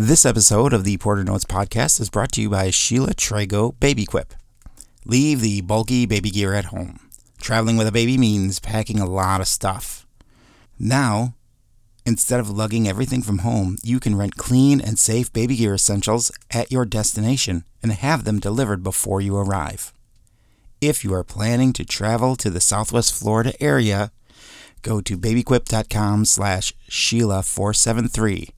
This episode of the Porter Notes podcast is brought to you by Shiela Trago BabyQuip. Leave the bulky baby gear at home. Traveling with a baby means packing a lot of stuff. Now, instead of lugging everything from home, you can rent clean and safe baby gear essentials at your destination and have them delivered before you arrive. If you are planning to travel to the Southwest Florida area, go to babyquip.com slash Shiela473.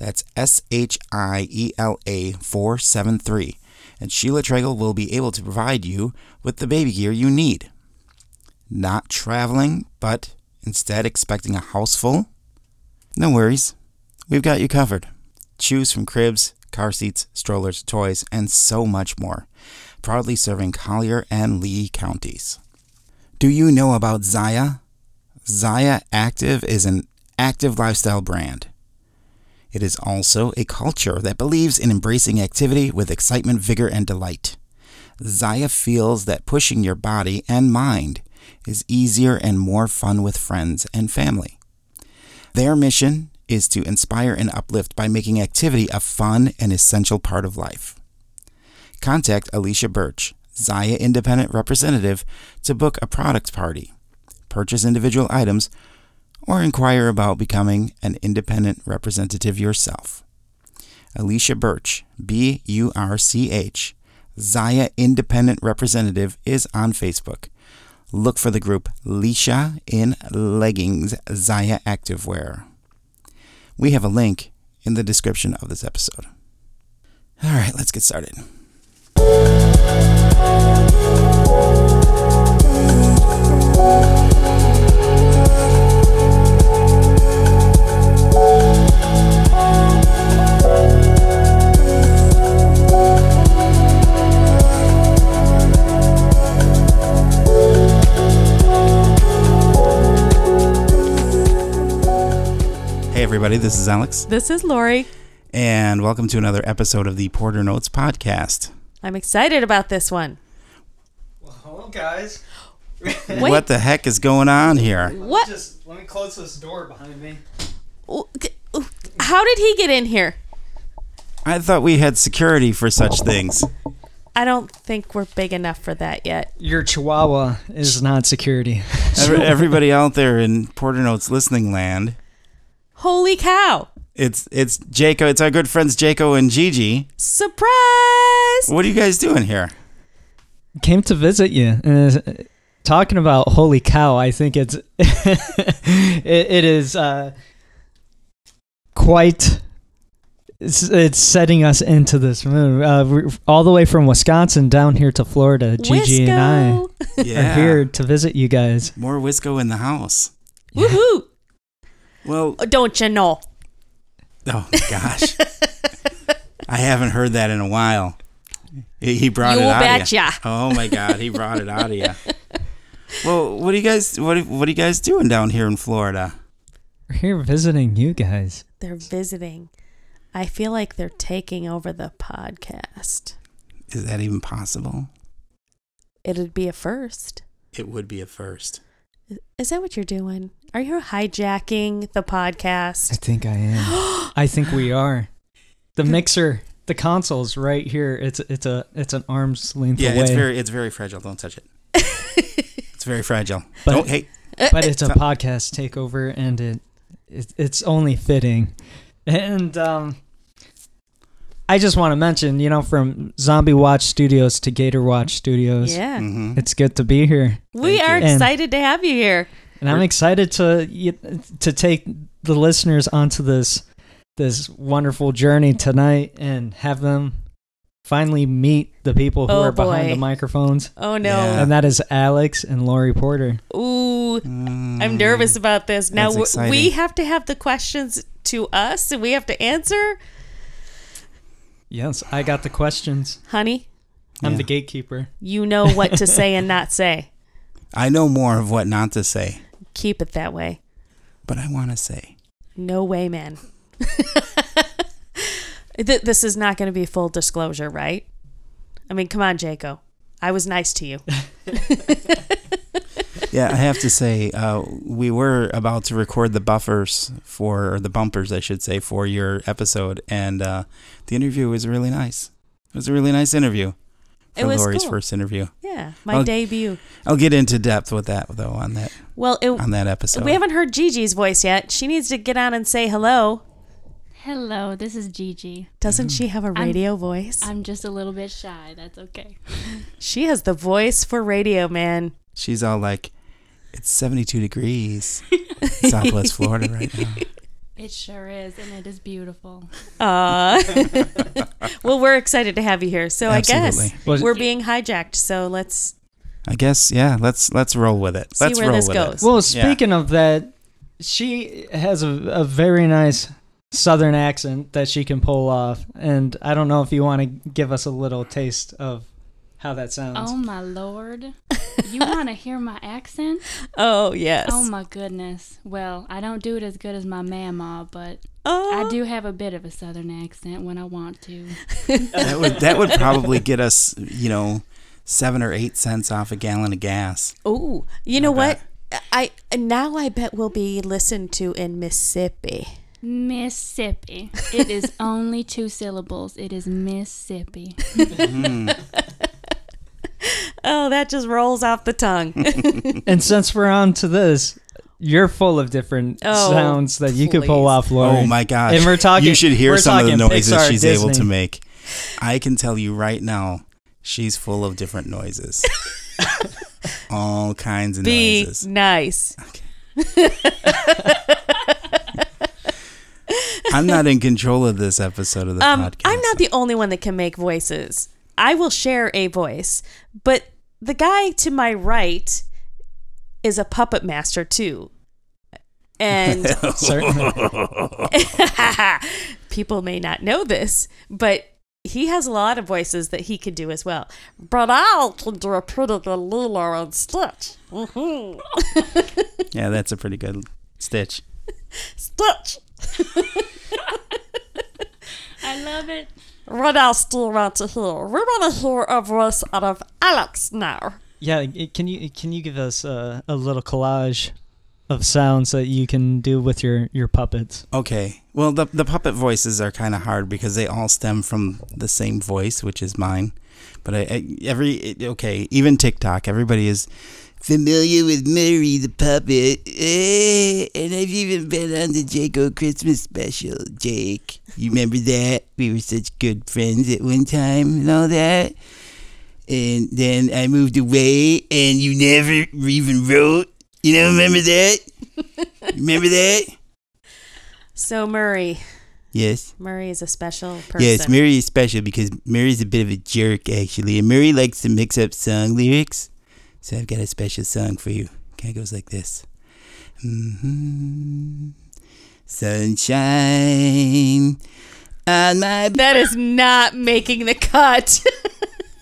That's S H I E L A 473. And Shiela Trago will be able to provide you with the baby gear you need. Not traveling, but instead expecting a house full? No worries. We've got you covered. Choose from cribs, car seats, strollers, toys, and so much more. Proudly serving Collier and Lee counties. Do you know about Zyia? Zyia Active is an active lifestyle brand. It is also a culture that believes in embracing activity with excitement, vigor, and delight. Zyia feels that pushing your body and mind is easier and more fun with friends and family. Their mission is to inspire and uplift by making activity a fun and essential part of life. Contact Alicia Burch, Zyia Independent Representative, to book a product party, purchase individual items, or inquire about becoming an independent representative yourself. Alicia Burch, B U R C H, Zyia Independent Representative, is on Facebook. Look for the group Lesha in Leggings Zyia Activewear. We have a link in the description of this episode. All right, let's get started. Hey, everybody, this is Alex, This is Laurie. and welcome to another episode of the Porter Notes podcast. I'm excited about this one. Hello, guys. Wait, What the heck is going on here? Let me What? Just let me close this door behind me. how did he get in here? I thought we had security for such things. I don't think we're big enough for that yet. Your Chihuahua is not security. Every- Everybody out there in Porter Notes listening land, Holy cow! it's it's Jake'O. It's our good friends Jake'O and Gigi. Surprise! What are you guys doing here? Came to visit you. And uh, talking about holy cow, I think it's it, it is uh, quite. It's, it's setting us into this mood. Uh, all the way from Wisconsin down here to Florida. Gigi and I Yeah, are here to visit you guys. more Wisco in the house. Woohoo! Well, Oh, Don't you know? oh gosh, I haven't heard that in a while. He, he brought You it out of betcha. Oh my God, he brought it out of you. Well, what are you guys? What what are you guys doing down here in Florida? We're here visiting you guys. They're visiting. I feel like they're taking over the podcast. Is that even possible? It'd be a first. It would be a first. Is that what you're doing? Are you hijacking the podcast? I think I am. I think we are. The mixer, the console's right here. It's it's a it's an arm's length Yeah, away. it's very it's very fragile. Don't touch it. it's very fragile. But- Don't hey. but it's a podcast takeover, and it, it it's only fitting. And um, I just want to mention, you know, from Zombie Watch Studios to Gator Watch Studios, Yeah. Mhm. it's good to be here, We Thank are you. And- excited to have you here. And I'm excited to to take the listeners onto this this wonderful journey tonight and have them finally meet the people who Oh, are behind boy. the microphones. Oh no. Yeah. And that is Alex and Laurie Porter. Ooh, Mm. I'm nervous about this. Now we have to have the questions to us and we have to answer. Yes, I got the questions. Honey, I'm Yeah. the gatekeeper. you know what to say and not say. I know more of what not to say, Keep it that way. but I want to say. No way, man. Th- this is not going to be full disclosure, right? I mean, come on, Jake'O. I was nice to you. yeah, I have to say, uh, we were about to record the buffers for, or the bumpers, I should say, for your episode, and uh, the interview was really nice. It was a really nice interview. For It was Laurie's cool. first interview. Yeah, my I'll- debut. I'll get into depth with that though on that Well, it, on that episode. we haven't heard Gigi's voice yet. She needs to get on and say hello. Hello, this is Gigi. Doesn't she have a radio voice? I'm just a little bit shy. That's okay. she has the voice for radio, man. She's all like, "It's 72 degrees, Southwest Florida right now." It sure is, and it is beautiful. Uh, well, we're excited to have you here. So I guess Was- we're being hijacked. So let's I guess yeah. Let's let's roll with it. See let's where roll this with goes. it. Well, Yeah. speaking of that, she has a, a very nice southern accent that she can pull off, and I don't know if you want to give us a little taste of how that sounds. Oh my lord. You want to hear my accent? Oh yes. Oh my goodness. Well, I don't do it as good as my mama, but Oh. I do have a bit of a southern accent when I want to. That would that would probably get us, you know, seven or eight cents off a gallon of gas. Oh, you know I what? I now I bet we'll be listened to in Mississippi. Mississippi. It is only two syllables. It is Mississippi. Hmm. Oh, that just rolls off the tongue. And since we're on to this, you're full of different Oh, sounds that you could pull off, Laurie. Oh my gosh! And we're talking- You should hear some of the noises Pixar, she's able to make. I can tell you right now, she's full of different noises. All kinds of Be noises. nice. I'm not in control of this episode of the Um, podcast. I'm not the only one that can make voices. I will share a voice, but the guy to my right is a puppet master too. And Certainly. people may not know this, but he has a lot of voices that he can do as well. But I can do a pretty good Lilo and Stitch. Mhm. Yeah, that's a pretty good stitch. Stitch. I love it. What else do you want to hear? We want to hear a voice out of Alex now. yeah, can you can you give us a, a little collage of sounds that you can do with your your puppets? Okay. Well, the the puppet voices are kind of hard because they all stem from the same voice, which is mine. But I, I every okay, even TikTok, everybody is familiar with Murray the puppet, Eh, and I've even been on the Jake'O Christmas special. Jake, you remember that? We were such good friends at one time and all that. And then I moved away, and you never even wrote. You know, remember that? remember that? So Murray, Yes. Murray is a special person. Yes, Murray is special because Murray's a bit of a jerk, actually. And Murray likes to mix up song lyrics. So I've got a special song for you. Kind of goes like this hmm Sunshine on my. That is not making the cut.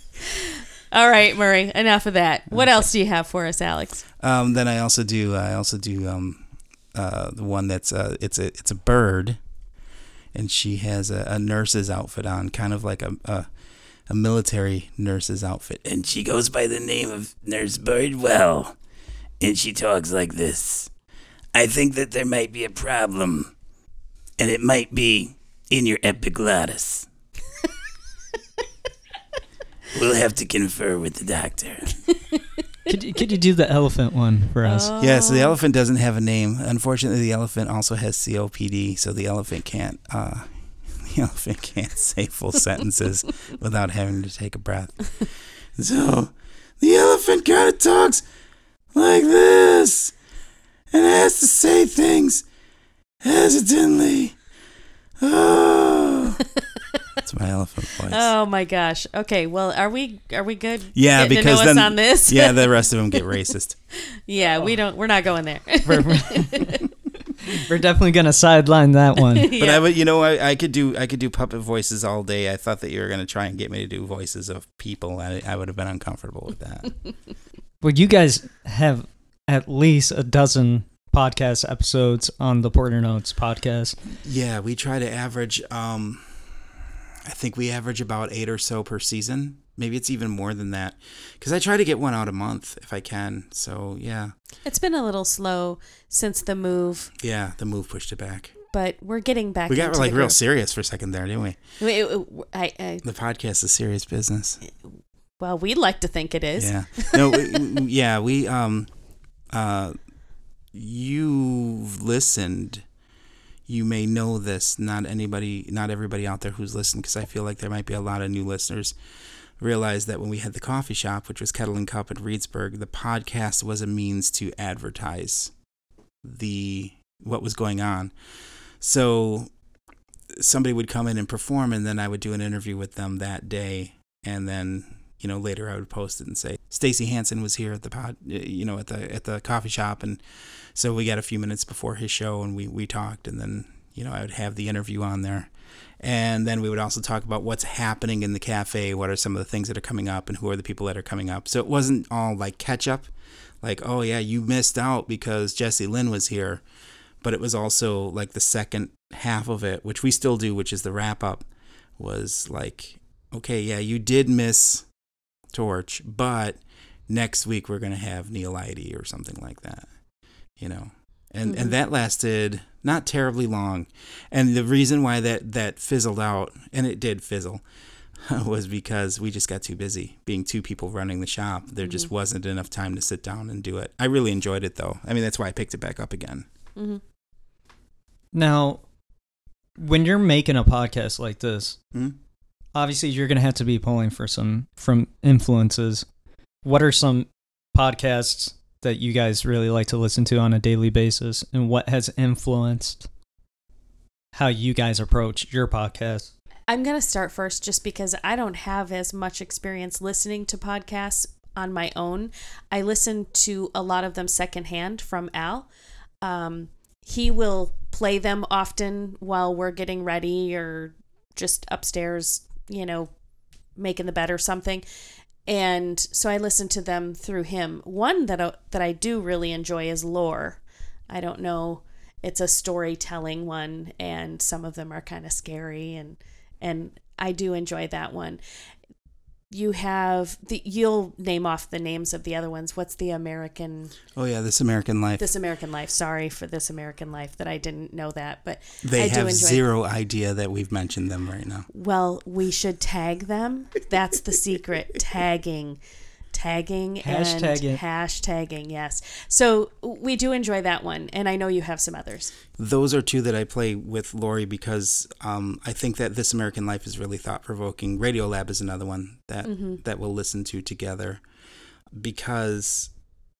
All right, Murray. Enough of that. What else do you have for us, Alex? Um, then I also do. I also do um, uh, the one that's uh, it's a it's a bird, and she has a, a nurse's outfit on, kind of like a, a a military nurse's outfit, and she goes by the name of Nurse Birdwell, and she talks like this. I think that there might be a problem, and it might be in your epiglottis. we'll have to confer with the doctor. Could you, could you do the elephant one for us? Yeah, so the elephant doesn't have a name. Unfortunately, the elephant also has COPD, so the elephant can't. Uh, the elephant can't say full sentences without having to take a breath. So the elephant kind of talks like this, and has to say things hesitantly. Oh, that's my elephant voice. Oh my gosh. Okay. Well, are we are we good? yeah, getting because to know then us on this. yeah, the rest of them get racist. yeah. We don't. We're not going there. We're, we're definitely gonna sideline that one. But. I would, you know, I, I could do I could do puppet voices all day. I thought that you were gonna try and get me to do voices of people. I, I would have been uncomfortable with that. Well, you guys have at least a dozen podcast episodes on the Porter Notes podcast. yeah, we try to average. Um, I think we average about eight or so per season. Maybe it's even more than that, because I try to get one out a month if I can. So yeah, It's been a little slow since the move, yeah. The move pushed it back. but we're getting back. We got like real serious for a second there, didn't we? Wait, I, I, The podcast is serious business. well, we like to think it is. Yeah. No. yeah. We um, uh, you've listened. You may know this. Not anybody. Not everybody out there who's listened, because I feel like there might be a lot of new listeners. Realize that when we had the coffee shop, which was Kettle and Cup at Reedsburg, the podcast was a means to advertise the what was going on. So somebody would come in and perform, and then I would do an interview with them that day, and then you know later I would post it and say Stacy Hanson was here at the pod, eh, you know, at the at the coffee shop, and so we got a few minutes before his show, and we we talked, and then you know I would have the interview on there. And then we would also talk about what's happening in the cafe, what are some of the things that are coming up, and who are the people that are coming up. So it wasn't all like catch up, like, oh yeah, you missed out because Jesse Lynn was here. But it was also like the second half of it, which we still do, which is the wrap up, was like, okay, yeah, you did miss Tørch, but next week we're gonna have Neil Idy or something like that, you know, and Mhm. and that lasted not terribly long, and the reason why that that fizzled out, and it did fizzle, was because we just got too busy being two people running the shop. There just Mhm. wasn't enough time to sit down and do it. I really enjoyed it though. I mean, that's why I picked it back up again. hmm Now, when you're making a podcast like this, Hmm? obviously you're going to have to be pulling for some from influences. What are some podcasts that you guys really like to listen to on a daily basis and what has influenced how you guys approach your podcast? I'm going to start first just because I don't have as much experience listening to podcasts on my own. I listen to a lot of them secondhand from Al. Um, he will play them often while we're getting ready or just upstairs, you know, making the bed or something. And so I listen to them through him. One that I, that I do really enjoy is Lore. I don't know. It's a storytelling one, and some of them are kind of scary, and and I do enjoy that one. You have the you'll name off the names of the other ones. What's the American Oh yeah, This American Life. This American Life? Sorry for This American Life that I didn't know that, but they I have zero idea that we've mentioned them right now. Well, we should tag them. That's the secret. Tagging. Tagging Hashtag and it. hashtagging, yes. So we do enjoy that one, and I know you have some others. Those are two that I play with Laurie because um, I think that This American Life is really thought provoking. Radio Lab is another one that Mm-hmm. that we'll listen to together because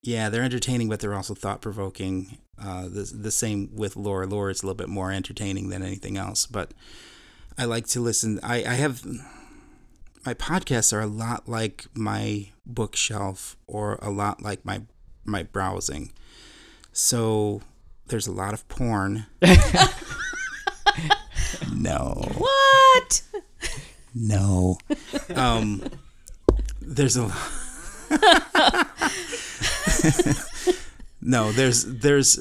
yeah, they're entertaining, but they're also thought provoking. Uh, the the same with Lore. Lore is a little bit more entertaining than anything else, but I like to listen. I, I have my podcasts are a lot like my bookshelf or a lot like my my browsing. So there's a lot of porn. no. What? No. Um, there's a. no, there's there's.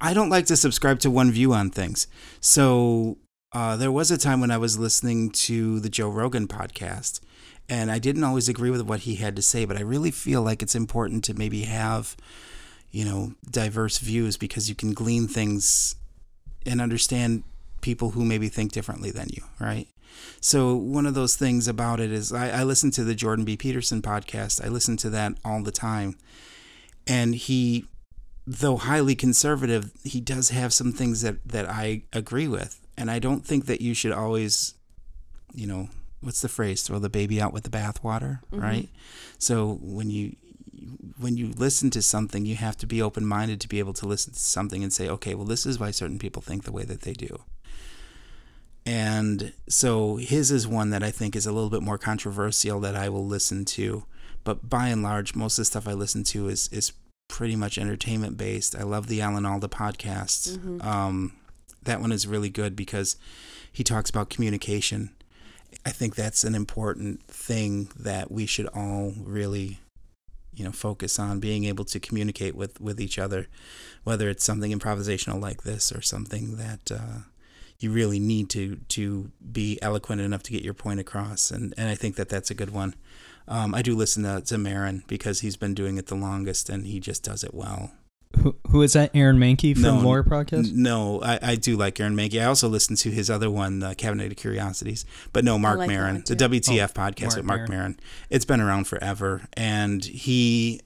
I don't like to subscribe to one view on things. So uh, there was a time when I was listening to the Joe Rogan podcast, and I didn't always agree with what he had to say, but I really feel like it's important to maybe have, you know, diverse views because you can glean things and understand people who maybe think differently than you, right? So one of those things about it is I, I listen to the Jordan B. Peterson podcast. I listen to that all the time. And he, though highly conservative, he does have some things that, that I agree with. And I don't think that you should always, you know, what's the phrase? Throw the baby out with the bathwater, right? So when you when you listen to something, you have to be open minded to be able to listen to something and say, okay, well, this is why certain people think the way that they do. And so his is one that I think is a little bit more controversial that I will listen to. But by and large, most of the stuff I listen to is is pretty much entertainment based. I love the Alan Alda podcast. Um, that one is really good because he talks about communication. I think that's an important thing that we should all really, you know, focus on being able to communicate with with each other, whether it's something improvisational like this or something that uh, you really need to to be eloquent enough to get your point across, and and I think that that's a good one. Um, I do listen to, to because he's been doing it the longest, and he just does it well. Who, who is that? Aaron Mahnke from No, Lore Podcast? N- No, I, I do like Aaron Mahnke. I also listen to his other one, uh, Cabinet of Curiosities. But no, Mark like that Maron, the. WTF Oh, podcast Mark with Mark Maron. Maron. It's been around forever, and he,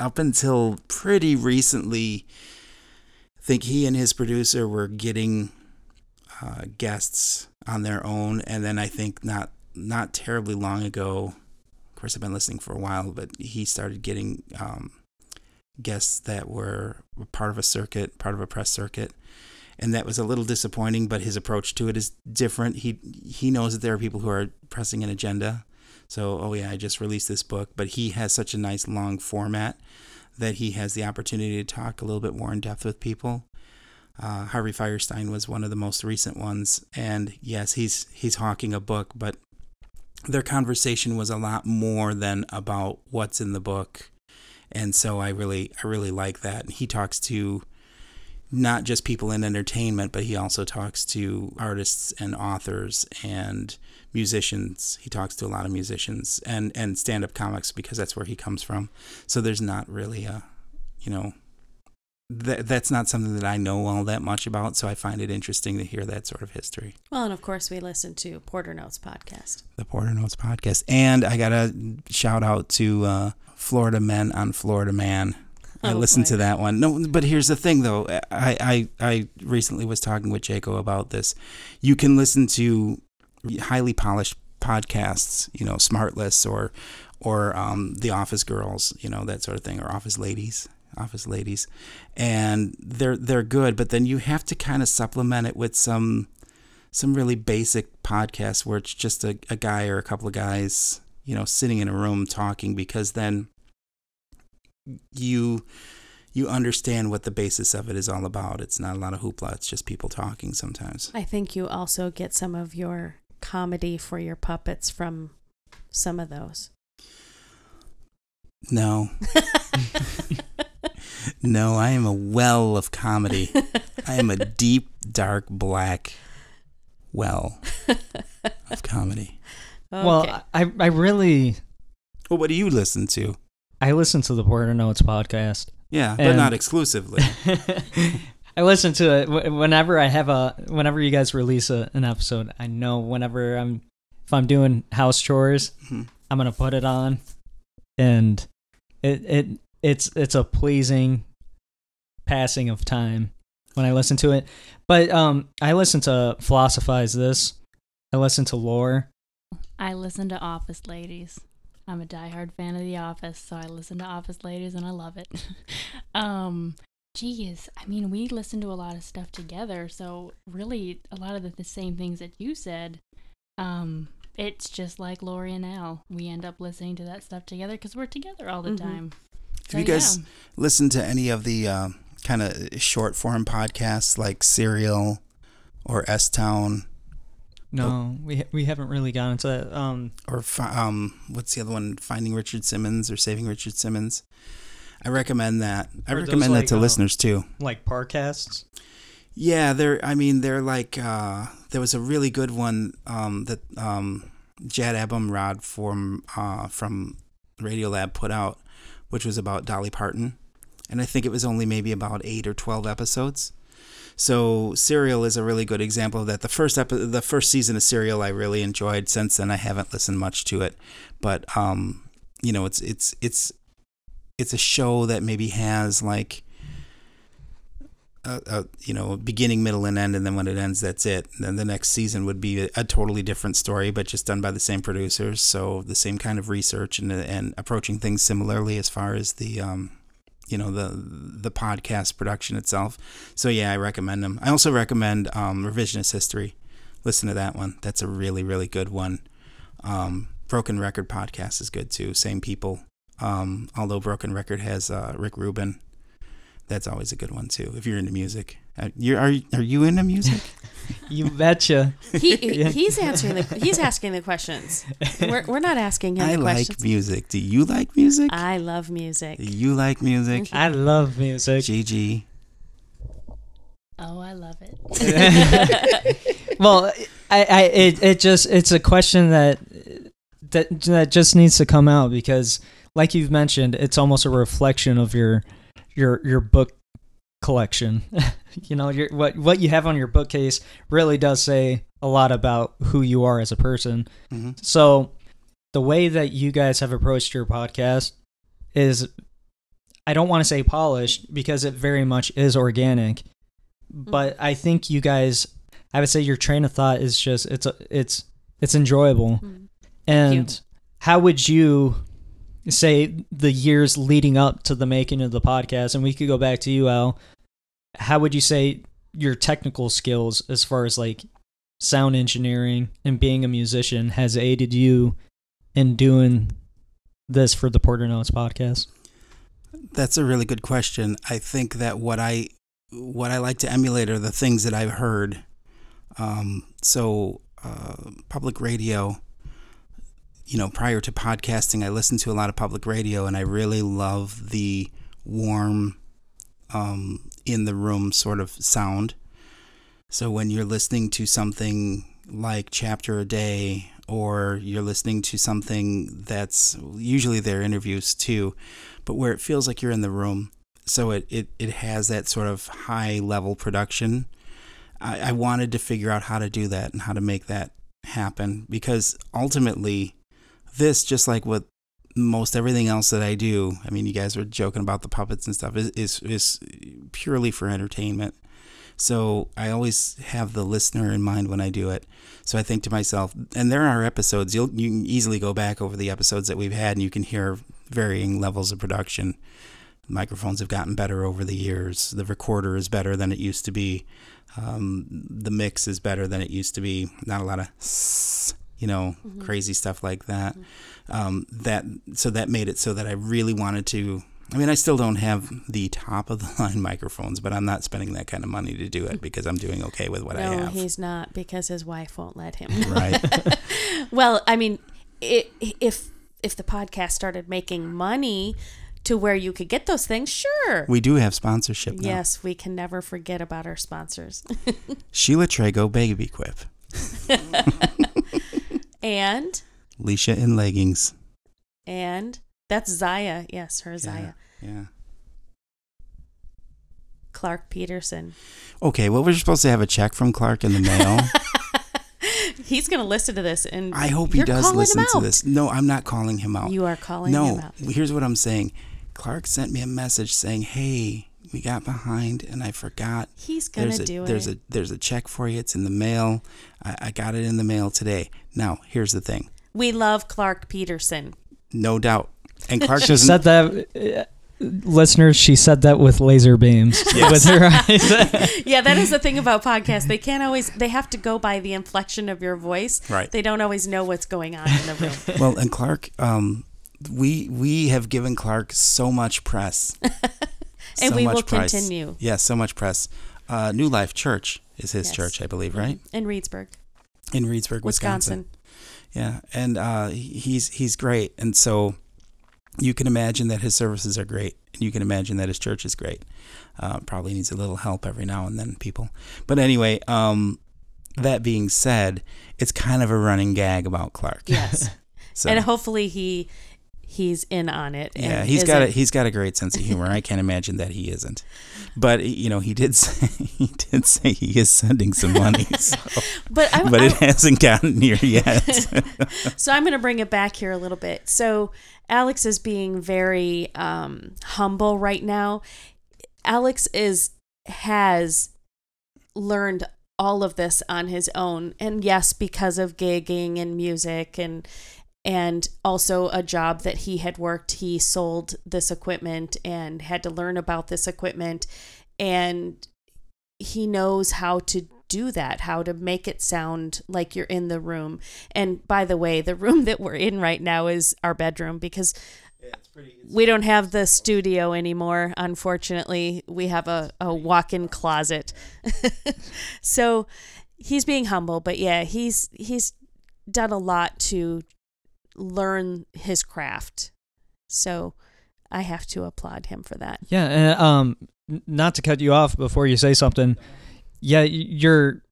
up until pretty recently, I think he and his producer were getting uh, guests on their own, and then I think not not terribly long ago. Of course, I've been listening for a while, but he started getting um, guests that were part of a circuit, part of a press circuit, and that was a little disappointing. But his approach to it is different. He he knows that there are people who are pressing an agenda. So, oh yeah, I just released this book, but he has such a nice long format that he has the opportunity to talk a little bit more in depth with people. Uh, Harvey Fierstein was one of the most recent ones, and yes, he's he's hawking a book, but their conversation was a lot more than about what's in the book, and so I really I really like that. He talks to not just people in entertainment, but he also talks to artists and authors and musicians. He talks to a lot of musicians and and stand up comics because that's where he comes from. So there's not really a, you know, that that's not something that I know all that much about. So I find it interesting to hear that sort of history. Well, and of course, we listen to Porter Notes podcast. The Porter Notes podcast, and I got to shout out to uh, Florida Men on Florida Man. I Oh, listened boy. to that one. No, but here's the thing, though. I, I I recently was talking with Jake'O about this. You can listen to highly polished podcasts, you know, Smartless or or um, The Office Girls, you know, that sort of thing, or Office Ladies, Office Ladies, and they're they're good. But then you have to kind of supplement it with some some really basic podcasts where it's just a, a guy or a couple of guys, you know, sitting in a room talking, because then you you understand what the basis of it is all about. It's not a lot of hoopla. It's just people talking sometimes. I think you also get some of your comedy for your puppets from some of those. No, no, I am a well of comedy. I am a deep, dark, black well of comedy. Okay. Well, I, I really Well, what do you listen to? I listen to the Porter Notes podcast. Yeah, but And- not exclusively. I listen to it whenever I have a whenever you guys release a, an episode. I know whenever I'm if I'm doing house chores, Mhm. I'm gonna put it on, and it it it's it's a pleasing passing of time when I listen to it. But um, I listen to philosophize this. I listen to lore. I listen to Office Ladies. I'm a diehard fan of The Office, so I listen to Office Ladies and I love it. um, geez, I mean, we listen to a lot of stuff together, so really a lot of the, the same things that you said. Um, it's just like Laurie and Al. We end up listening to that stuff together because we're together all the Mhm. time. Have you guys listened to any of the uh, kind of short form podcasts like Serial or S Town No, we ha- we haven't really gotten into that. Um, or fi- um, what's the other one? Finding Richard Simmons or Saving Richard Simmons. I recommend that. I recommend like, that to uh, listeners too. like parcasts. Yeah, they're. I mean, they're like. Uh, there was a really good one um, that um, Jad Abumrad from uh, from Radiolab put out, which was about Dolly Parton, and I think it was only maybe about eight or twelve episodes. So Serial is a really good example of that. The first epi- the first season of Serial I really enjoyed. Since then, I haven't listened much to it, but um, you know, it's it's it's it's a show that maybe has like a, a you know beginning, middle, and end, and then when it ends, that's it. And then the next season would be a, a totally different story, but just done by the same producers, so the same kind of research and and approaching things similarly as far as the um, you know the the podcast production itself. So yeah, I recommend them. I also recommend um, Revisionist History. Listen to that one. That's a really really good one. Um, Broken Record podcast is good too. Same people. Um, although Broken Record has uh, Rick Rubin, that's always a good one too. If you're into music, uh, you are are you into music? You betcha. he Yeah. he's answering the he's asking the questions. We're we're not asking him questions. I the like questions. music. Do you like music? I love music. Do you like music? I love music. Gigi. Oh, I love it. well, I, I it, it just it's a question that that that just needs to come out because like you've mentioned, it's almost a reflection of your your your book collection. you know, your what what you have on your bookcase really does say a lot about who you are as a person. hmm So, the way that you guys have approached your podcast is I don't want to say polished because it very much is organic, but I think you guys I would say your train of thought is just it's it's it's enjoyable. Mm. And how would you say the years leading up to the making of the podcast and we could go back to you Al how would you say your technical skills as far as like sound engineering and being a musician has aided you in doing this for the Porter Notes podcast? That's a really good question. I think that what I what I like to emulate are the things that I've heard. Um, so uh, public radio. You know, prior to podcasting, I listened to a lot of public radio, and I really love the warm, um, in the room sort of sound. So when you're listening to something like Chapter a Day, or you're listening to something that's usually their interviews too, but where it feels like you're in the room. So it, it, it has that sort of high level production. I, I wanted to figure out how to do that and how to make that happen because ultimately, this, just like with most everything else that I do, I mean, you guys were joking about the puppets and stuff, is, is, is purely for entertainment. So I always have the listener in mind when I do it. So I think to myself, and there are episodes you'll you can easily go back over the episodes that we've had, and you can hear varying levels of production. Microphones have gotten better over the years. The recorder is better than it used to be. Um, the mix is better than it used to be. Not a lot of, you know, crazy stuff like that. Um, that so that made it so that I really wanted to. I mean, I still don't have the top of the line microphones, but I'm not spending that kind of money to do it because I'm doing okay with what I no, have. he's not because his wife won't let him. Right. well, I mean, i if if the podcast started making money to where you could get those things, sure. we do have sponsorship now. Yes, we can never forget about our sponsors. Shiela Trago BabyQuip. and Lesha in leggings. and that's Zyia. Yes, her Zyia. Yeah. Clark Peterson. Okay, well, we're supposed to have a check from Clark in the mail. He's going to listen to this and I hope he does listen to this. No, I'm not calling him out. You are calling him no, here's what I'm saying. Clark sent me a message saying, "Hey, we got behind, and I forgot. He's going There's to a do there's it. a there's a check for you. It's in the mail. I, I got it in the mail today. Now, here's the thing. We love Clark Peterson. No doubt. And Clark She said that, uh, listeners. She said that with laser beams with her eyes. Yeah, that is the thing about podcasts. They can't always they have to go by the inflection of your voice. Right. They don't always know what's going on in the room. well, and Clark, um, we we have given Clark so much press, And So we will press. continue. Yeah, so much press. Uh, New Life Church is his Yes. church, I believe, right In Reedsburg, in Reedsburg, Wisconsin. Wisconsin. Yeah, and uh, he's he's great, and so you can imagine that his services are great, and you can imagine that his church is great. Uh, probably needs a little help every now and then, people. But anyway, um, that being said, it's kind of a running gag about Clark. Yes. So And hopefully he he's in on it. yeah, he's got a he's got a great sense of humor. I can't imagine that he isn't. But you know, he did say he did say he is sending some money, so, But I, but I- it hasn't gotten here yet. so I'm going to bring it back here a little bit. So Alex is being very um, humble right now. Alex is has learned all of this on his own, and yes, because of gigging and music and and also a job that he had worked, he sold this equipment and had to learn about this equipment, and he knows how to do that, how to make it sound like you're in the room. And by the way, the room that we're in right now is our bedroom because we don't have the studio anymore, unfortunately. We have a, a walk in closet. so he's being humble, but yeah, he's he's done a lot to learn his craft. So I have to applaud him for that. Yeah, and um, not to cut you off before you say something, yeah, y- your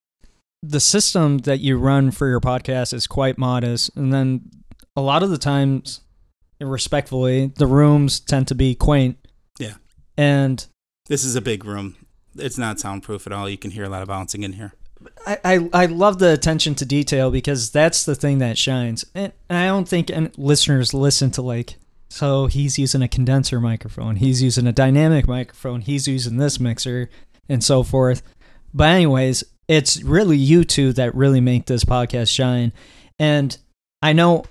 the system that you run for your podcast is quite modest, and then a lot of the times, respectfully, the rooms tend to be quaint. Yeah. and This is a big room. It's not soundproof at all. You can hear a lot of bouncing in here. I, I, I love the attention to detail because that's the thing that shines. And I don't think listeners listen to like, so he's using a condenser microphone, he's using a dynamic microphone, he's using this mixer, and so forth. But anyways, it's really you two that really make this podcast shine. And I know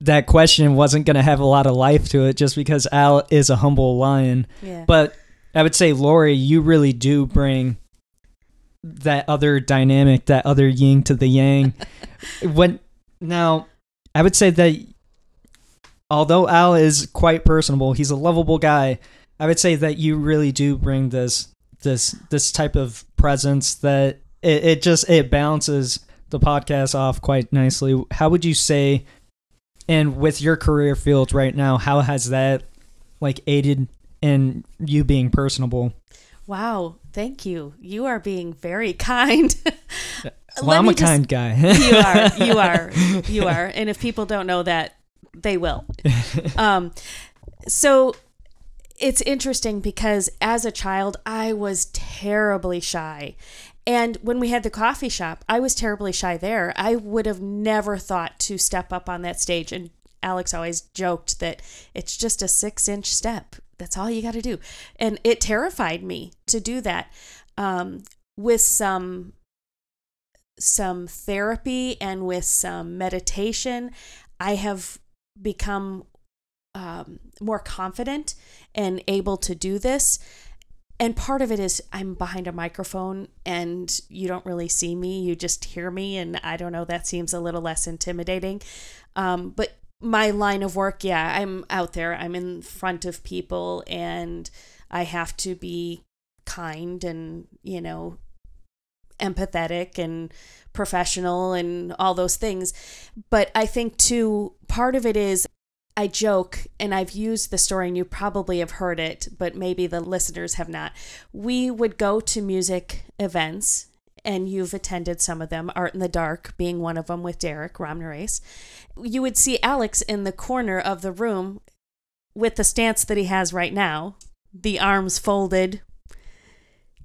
that question wasn't going to have a lot of life to it just because Al is a humble lion. Yeah. But I would say, Laurie, you really do bring that other dynamic, that other yin to the yang. when now, I would say that although Al is quite personable, he's a lovable guy. I would say that you really do bring this this this type of presence that it, it just it balances the podcast off quite nicely. How would you say and with your career field right now, how has that like aided in you being personable? Wow, thank you. You are being very kind. Well, I'm a just- kind guy. you are, you are, you are. And if people don't know that, they will. Um, so it's interesting because as a child, I was terribly shy. And when we had the coffee shop, I was terribly shy there. I would have never thought to step up on that stage. And Alex always joked that it's just a six inch step. That's all you got to do. And it terrified me to do that. Um, with some some therapy and with some meditation, I have become um, more confident and able to do this. And part of it is I'm behind a microphone and you don't really see me, you just hear me. And I don't know, that seems a little less intimidating. Um, but my line of work, yeah, I'm out there, I'm in front of people, and I have to be kind and, you know, empathetic and professional and all those things. But I think too, part of it is I joke, and I've used the story, and you probably have heard it, but maybe the listeners have not. We would go to music events, and you've attended some of them, Art in the Dark being one of them with Derek Romnerace. You would see Alex in the corner of the room with the stance that he has right now, the arms folded,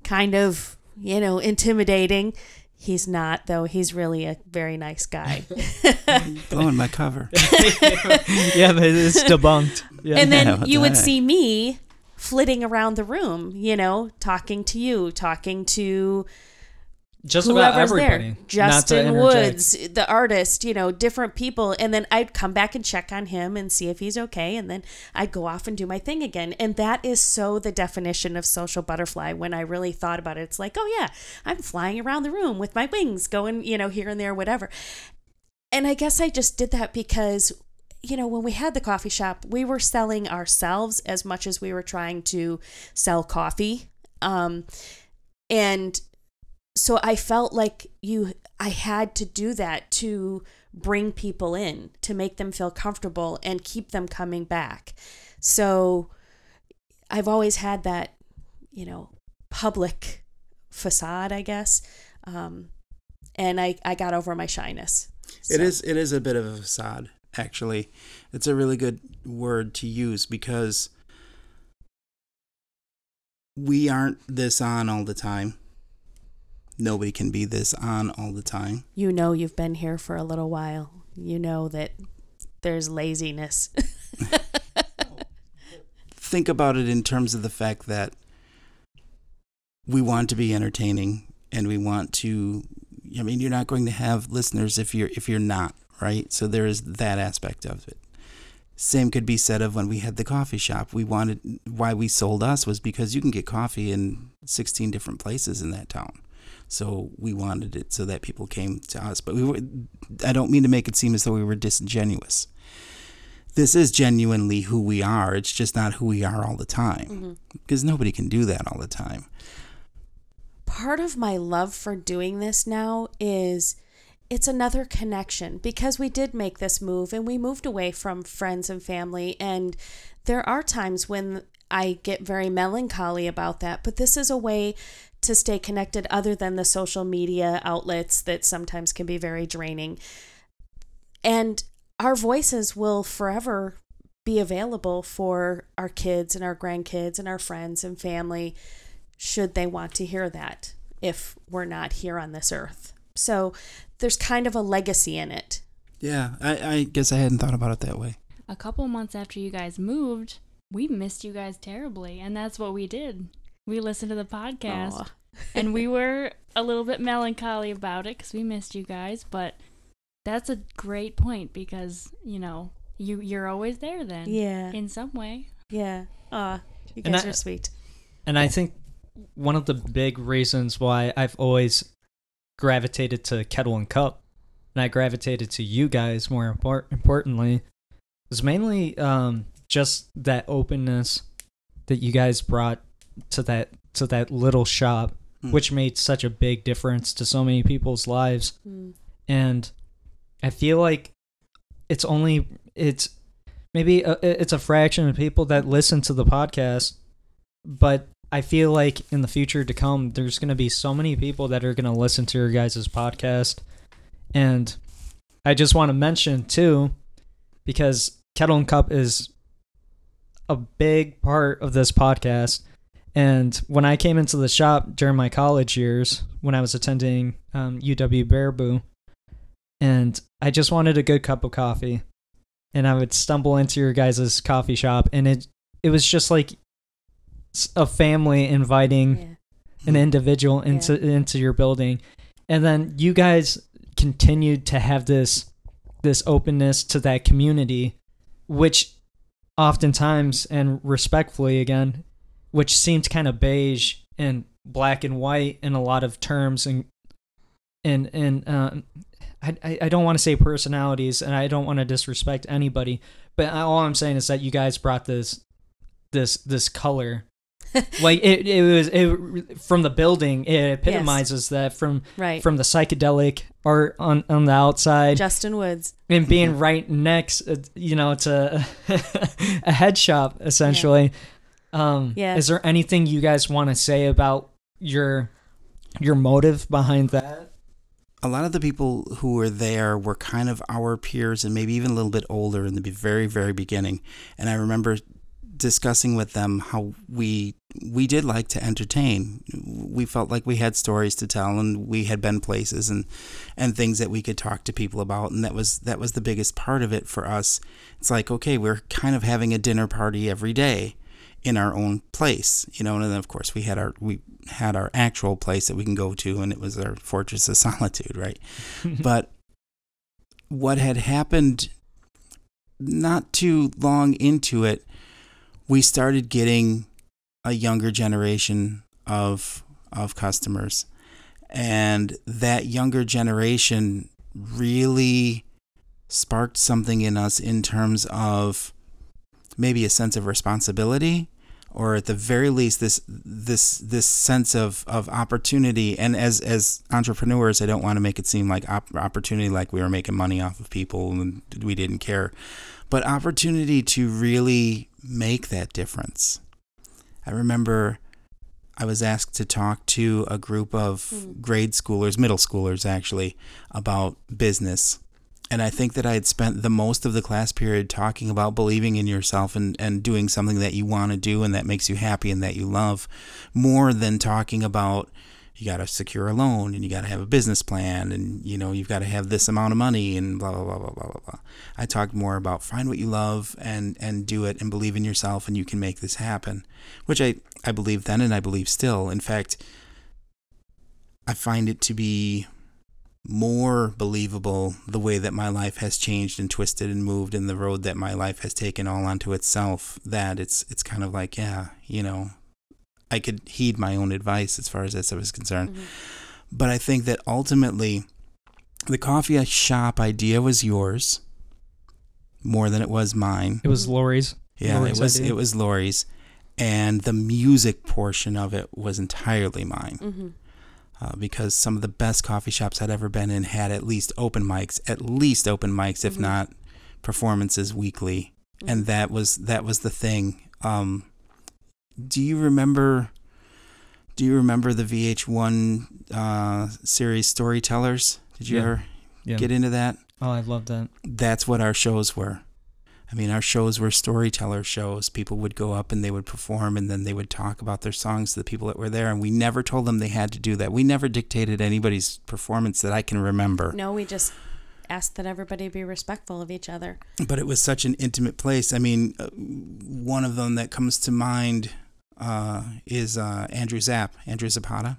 kind of, you know, intimidating. He's not, though. He's really a very nice guy. Blowing my cover. yeah, but it's debunked. Yeah. and then what you the would heck? see me flitting around the room, you know, talking to you, talking to just about everybody. there. Justin. Woods, the artist, you know, different people. And then I'd come back and check on him and see if he's okay. And then I'd go off and do my thing again. And that is so the definition of social butterfly when I really thought about it. It's like, oh, yeah, I'm flying around the room with my wings going, you know, here and there, whatever. And I guess I just did that because you know, when we had the coffee shop, we were selling ourselves as much as we were trying to sell coffee. Um, and so I felt like you, I had to do that to bring people in, to make them feel comfortable and keep them coming back. So I've always had that, you know, public facade, I guess. Um, and I, I got over my shyness. It So- is it is a bit of a facade, actually. It's a really good word to use because we aren't this on all the time. Nobody can be this on all the time. you know you've been here for a little while. You know that there's laziness. Think about it in terms of the fact that we want to be entertaining and we want to I mean you're not going to have listeners if you're if you're not, right? So there is that aspect of it. Same could be said of when we had the coffee shop. We wanted why we sold us was because you can get coffee in 16 different places in that town. So we wanted it so that people came to us. But we were I don't mean to make it seem as though we were disingenuous. This is genuinely who we are. It's just not who we are all the time. Mm-hmm. Because nobody can do that all the time. Part of my love for doing this now is it's another connection because we did make this move and we moved away from friends and family. And there are times when I get very melancholy about that, but this is a way to stay connected other than the social media outlets that sometimes can be very draining. And our voices will forever be available for our kids and our grandkids and our friends and family should they want to hear that if we're not here on this earth. So there's kind of a legacy in it. Yeah, I, I guess I hadn't thought about it that way. A couple months after you guys moved, we missed you guys terribly, and that's what we did. We listened to the podcast, Aw. and we were a little bit melancholy about it because we missed you guys. But that's a great point because you know you you're always there then, Yeah. in some way. Yeah. Aw, you And guys I- are sweet. And I think one of the big reasons why I've always gravitated to Kettle and Cup, and I gravitated to you guys more impor- importantly, is mainly um, just that openness that you guys brought to that to that little shop, Hmm. which made such a big difference to so many people's lives. Mm. and I feel like it's only it's maybe a, it's a fraction of people that listen to the podcast, but I feel like in the future to come, there's going to be so many people that are going to listen to your guys' podcast, and I just want to mention too, because Kettle and Cup is a big part of this podcast. And when I came into the shop during my college years, when I was attending um, UW Baraboo, and I just wanted a good cup of coffee, and I would stumble into your guys' coffee shop, and it it was just like a family inviting Yeah. an individual into into your building, and then you guys continued to have this this openness to that community, which oftentimes and respectfully again, which seemed kind of beige and black and white in a lot of terms and and and um, I I- I don't want to say personalities and I don't want to disrespect anybody, but all I'm saying is that you guys brought this this this color. Like it, it was it from the building it epitomizes that from Right. from the psychedelic art on on the outside. Justin Woods. and being right next uh, you know to a head shop essentially um Yeah. is there anything you guys want to say about your your motive behind that? A lot of the people who were there were kind of our peers and maybe even a little bit older in the very very beginning. And i remember discussing with them how we we did like to entertain. We felt like we had stories to tell and we had been places and and things that we could talk to people about. And that was that was the biggest part of it for us. It's like okay we're kind of having a dinner party every day in our own place you know and then of course we had our we had our actual place that we can go to and it was our fortress of solitude right? But what had happened not too long into it we started getting a younger generation of of customers. And that younger generation really sparked something in us in terms of maybe a sense of responsibility or at the very least this this this sense of of opportunity. And as as entrepreneurs I don't want to make it seem like op- opportunity like we were making money off of people and we didn't care. But opportunity to really make that difference. I remember I was asked to talk to a group of hmm. grade schoolers middle schoolers actually about business and I think that I had spent the most of the class period talking about believing in yourself and, and doing something that you want to do and that makes you happy and that you love, more than talking about you got to secure a loan and you got to have a business plan and you know you've got to have this amount of money and blah blah blah blah blah blah. I talked more about find what you love and and do it and believe in yourself and you can make this happen, which I I believe then and I believe still. In fact, I find it to be more believable the way that my life has changed and twisted and moved and the road that my life has taken all onto itself that it's it's kind of like yeah you know i could heed my own advice as far as that stuff is concerned Mhm. but i think that ultimately the coffee shop idea was yours more than it was mine it was Laurie's yeah Laurie's it was idea. it was Laurie's and the music portion of it was entirely mine Mm-hmm. Uh, because some of the best coffee shops I'd ever been in had at least open mics, at least open mics, if Mhm. not performances weekly, and that was that was the thing. Um, do you remember? Do you remember the VH1 uh, series Storytellers? Did you Yeah. ever Yeah. get into that? oh, I loved that. That's what our shows were. I mean, our shows were storyteller shows. People would go up and they would perform, and then they would talk about their songs to the people that were there. And we never told them they had to do that. We never dictated anybody's performance that I can remember. No, we just asked that everybody be respectful of each other. but it was such an intimate place. I mean, uh, one of them that comes to mind uh, is uh, Andrew Zapp, Andrew Zapata.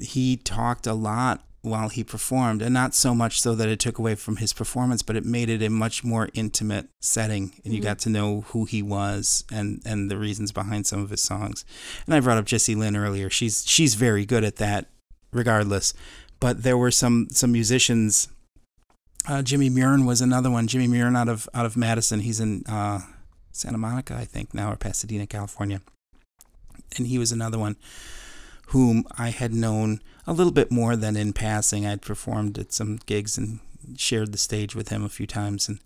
He talked a lot while he performed, and not so much so that it took away from his performance, but it made it a much more intimate setting, and you Mhm. got to know who he was and and the reasons behind some of his songs. And I brought up Jesse Lynn earlier. She's she's very good at that, regardless. But there were some some musicians uh, Jimmy Murin was another one. Jimmy Murin out of out of Madison. He's in uh, Santa Monica, I think now, or Pasadena, California. And he was another one whom I had known a little bit more than in passing. I'd performed at some gigs and shared the stage with him a few times, and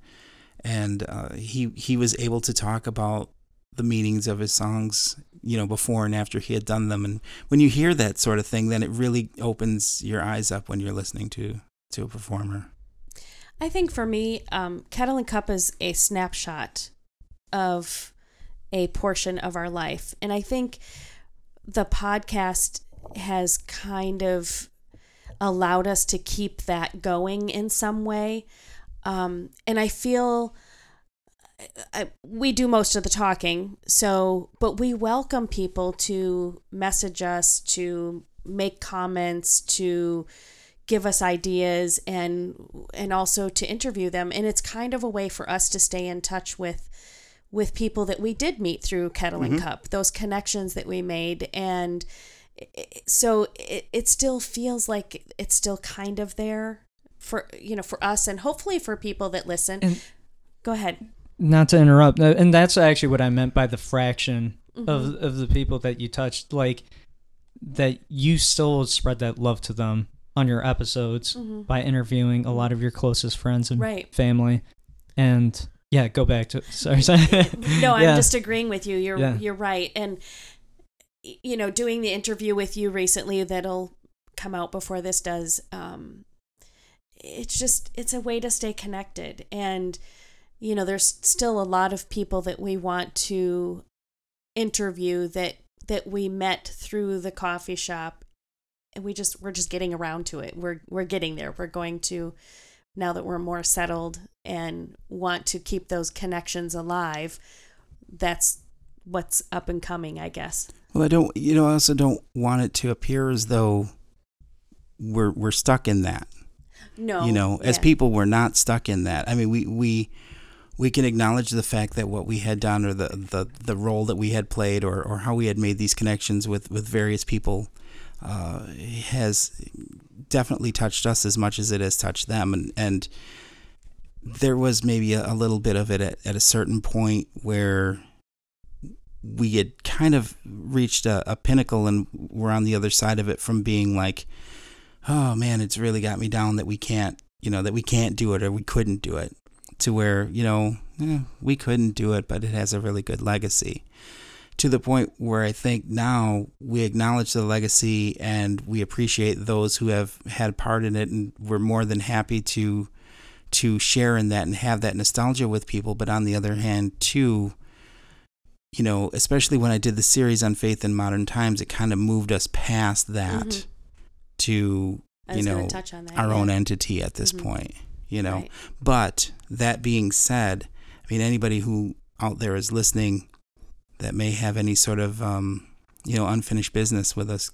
and uh, he he was able to talk about the meanings of his songs, you know, before and after he had done them. And when you hear that sort of thing, then it really opens your eyes up when you're listening to to a performer. I think for me, um, Kettle and Cup is a snapshot of a portion of our life. And I think the podcast has kind of allowed us to keep that going in some way. Um, and I feel I, we do most of the talking. So, but we welcome people to message us, to make comments, to give us ideas and and also to interview them and it's kind of a way for us to stay in touch with with people that we did meet through kettle and cup those connections that we made and so it, it still feels like it's still kind of there for you know for us and hopefully for people that listen And- go ahead Not to interrupt, uh, and that's actually what I meant by the fraction Mm-hmm. of of the people that you touched, like that you still spread that love to them on your episodes by interviewing a lot of your closest friends and Mm-hmm. Right. family, and yeah, go back to sorry, sorry. no i'm Yeah. just agreeing with you you're Yeah. you're right and you know doing the interview with you recently that'll come out before this does um it's just it's a way to stay connected. And you know there's still a lot of people that we want to interview that that we met through the coffee shop. And we just we're just getting around to it. We're we're getting there. We're going to now that we're more settled and want to keep those connections alive that's what's up and coming i guess Well, I don't. You know, I also don't want it to appear as though we're we're stuck in that. no you know, as people, we're not stuck in that. I mean, we we we can acknowledge the fact that what we had done, or the the the role that we had played, or or how we had made these connections with with various people, uh, has definitely touched us as much as it has touched them, and and there was maybe a, a little bit of it at, at a certain point where we had kind of reached a, a pinnacle and we're on the other side of it from being like oh man it's really got me down that we can't you know that we can't do it or we couldn't do it to where you know eh, we couldn't do it but it has a really good legacy. To the point where i think now we acknowledge the legacy and we appreciate those who have had part in it and we're more than happy to to share in that and have that nostalgia with people. But on the other hand too you know especially when i did the series on faith in modern times it kind of moved us past that Mhm. to you know touch on that, our yeah. own entity at this Mhm. point you know Right. but that being said i mean anybody who out there is listening that may have any sort of um you know unfinished business with us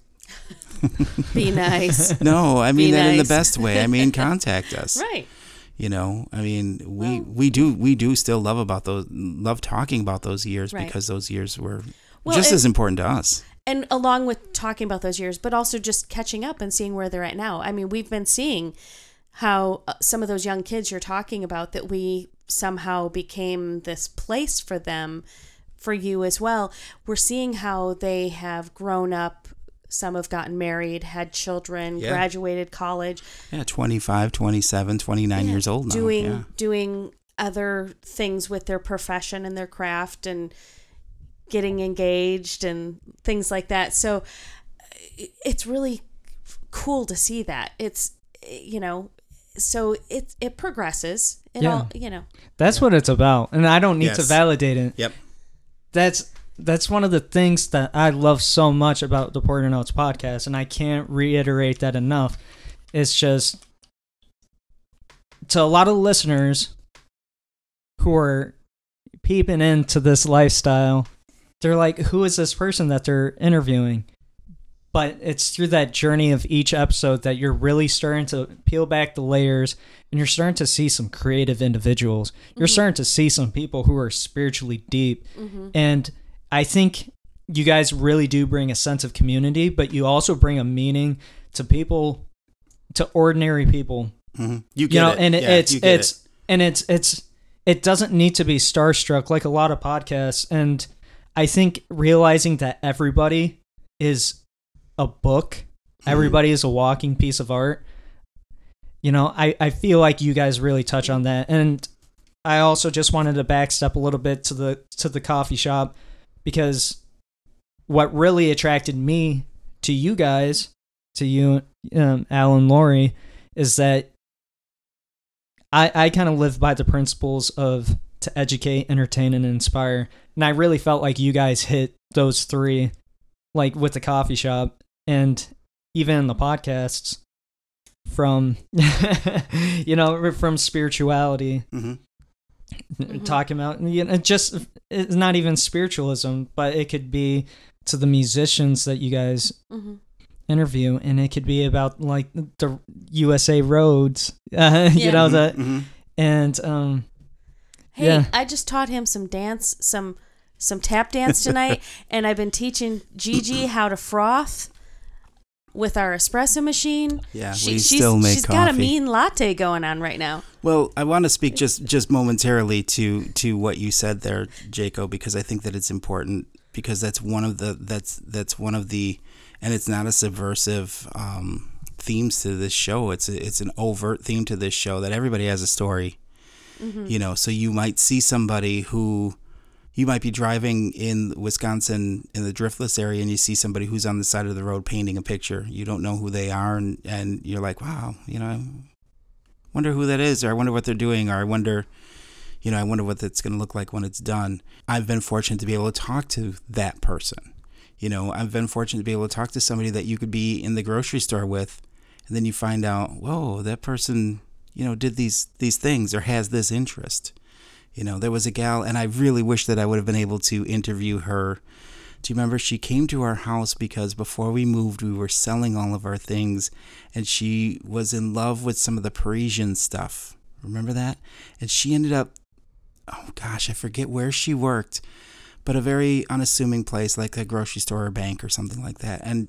be nice no i Be mean that in the best way i mean contact us right you know? I mean we Well- we do we do still love about those love talking about those years Right. because those years were Well, just and- as important to us. And along with talking about those years but also just catching up and seeing where they're at now. I mean we've been seeing how uh, some of those young kids you're talking about that we somehow became this place for them for you as well. We're seeing how they have grown up some have gotten married had children Yeah. graduated college yeah 25 27 29 Yeah, years old now doing yeah. doing other things with their profession and their craft and getting engaged and things like that. So it's really cool to see that. It's you know, so it it progresses. It Yeah. all you know. That's what it's about. And I don't need to validate it. Yep. That's that's one of the things that I love so much about the Porter Notes podcast, and I can't reiterate that enough. It's just to a lot of listeners who are peeping into this lifestyle, they're like, who is this person that they're interviewing? But it's through that journey of each episode that you're really starting to peel back the layers and you're starting to see some creative individuals. You're mm-hmm. starting to see some people who are spiritually deep. Mm-hmm. And I think you guys really do bring a sense of community, but you also bring a meaning to people, to ordinary people. Hmm You get you know it. and it, Yeah, it's it's and it's it's it doesn't need to be starstruck like a lot of podcasts. And i think realizing that everybody is a book Mm-hmm. everybody is a walking piece of art you know i i feel like you guys really touch on that. And i also just wanted to backstep a little bit to the to the coffee shop because what really attracted me to you guys to you um, alan laurie is that I, I kind of live by the principles of to educate, entertain, and inspire. And I really felt like you guys hit those three, like with the coffee shop and even in the podcasts from, you know, from spirituality, it. hmm Mhm. talking about, you know, just, it's not even spiritualism, but it could be to the musicians that you guys hmm interview and it could be about like the USA roads, uh, you Yeah. know, the, hmm and um Hey, Yeah. I just taught him some dance, some some tap dance tonight, and I've been teaching Gigi how to froth with our espresso machine. Yeah, she, we she's, still make she's got a mean latte going on right now. Well, I want to speak just just momentarily to to what you said there, Jake'O, because I think that it's important because that's one of the that's that's one of the and it's not a subversive um, themes to this show. It's a, it's an overt theme to this show that everybody has a story. You know, so you might see somebody who you might be driving in Wisconsin in the driftless area and you see somebody who's on the side of the road painting a picture. You don't know who they are and, and you're like, wow, you know, wonder who that is or I wonder what they're doing or I wonder you know, I wonder what it's going to look like when it's done. I've been fortunate to be able to talk to that person. You know, I've been fortunate to be able to talk to somebody that you could be in the grocery store with and then you find out, whoa, that person, you know, did these these things or has this interest. You know, there was a gal, and I really wish that I would have been able to interview her. Do you remember she came to our house because before we moved, we were selling all of our things, and she was in love with some of the Parisian stuff. Remember that? And she ended up, oh gosh, I forget where she worked, but a very unassuming place like a grocery store or bank or something like that. And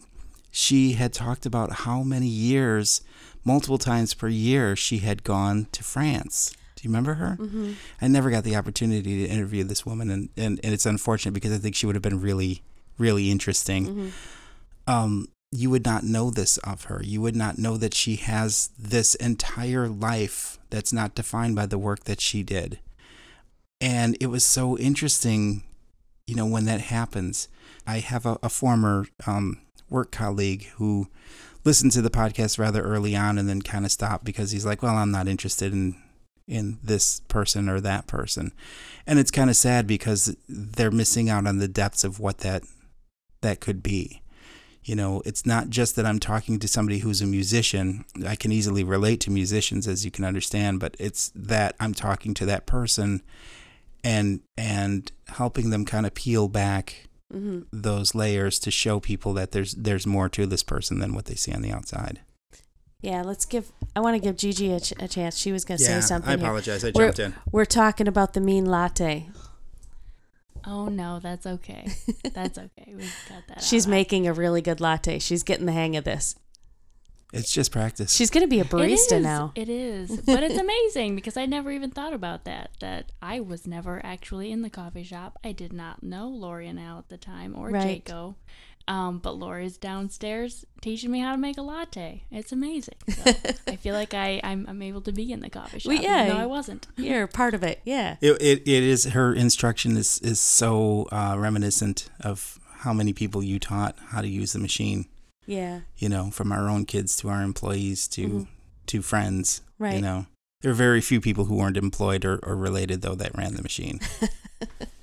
she had talked about how many years, multiple times per year, she had gone to France. Do you remember her? Mm-hmm. I never got the opportunity to interview this woman, and, and, and it's unfortunate because I think she would have been really, really interesting. Mm-hmm. Um, you would not know this of her. You would not know that she has this entire life that's not defined by the work that she did. And it was so interesting, you know, when that happens. I have a, a former um, work colleague who listened to the podcast rather early on and then kind of stopped because he's like, well, I'm not interested in in this person or that person. And it's kind of sad because they're missing out on the depths of what that that could be. You know, it's not just that I'm talking to somebody who's a musician. I can easily relate to musicians as you can understand, but it's that I'm talking to that person and and helping them kind of peel back Mm-hmm. those layers to show people that there's there's more to this person than what they see on the outside. Yeah, let's give. I want to give Gigi a, ch- a chance. She was going to say something. I here. apologize. I We're- jumped in. We're talking about the mean latte. Oh no, that's okay. That's okay. We got that. She's out. making a really good latte. She's getting the hang of this. It's just practice. She's going to be a barista is, now. It is, but it's amazing because I never even thought about that. That I was never actually in the coffee shop. I did not know Laurie and Al at the time or Right. Jake'O. Um, but Laurie's downstairs teaching me how to make a latte. It's amazing. So I feel like I, I'm, I'm able to be in the coffee shop. Well, yeah. even I wasn't. You're part of it. Yeah. It, it, it is her instruction is is so uh, reminiscent of how many people you taught how to use the machine. Yeah. You know, from our own kids to our employees to Mhm. to friends. Right. You know, there are very few people who weren't employed or, or related though that ran the machine.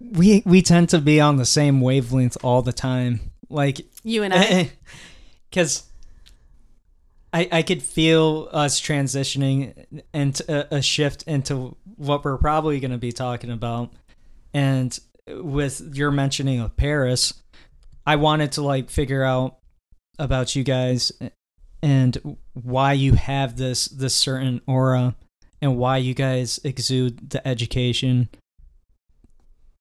We we tend to be on the same wavelength all the time. Like You and I. because I I could feel us transitioning into a, a shift into what we're probably going to be talking about, and with your mentioning of Paris, I wanted to like figure out about you guys and why you have this this certain aura and why you guys exude the education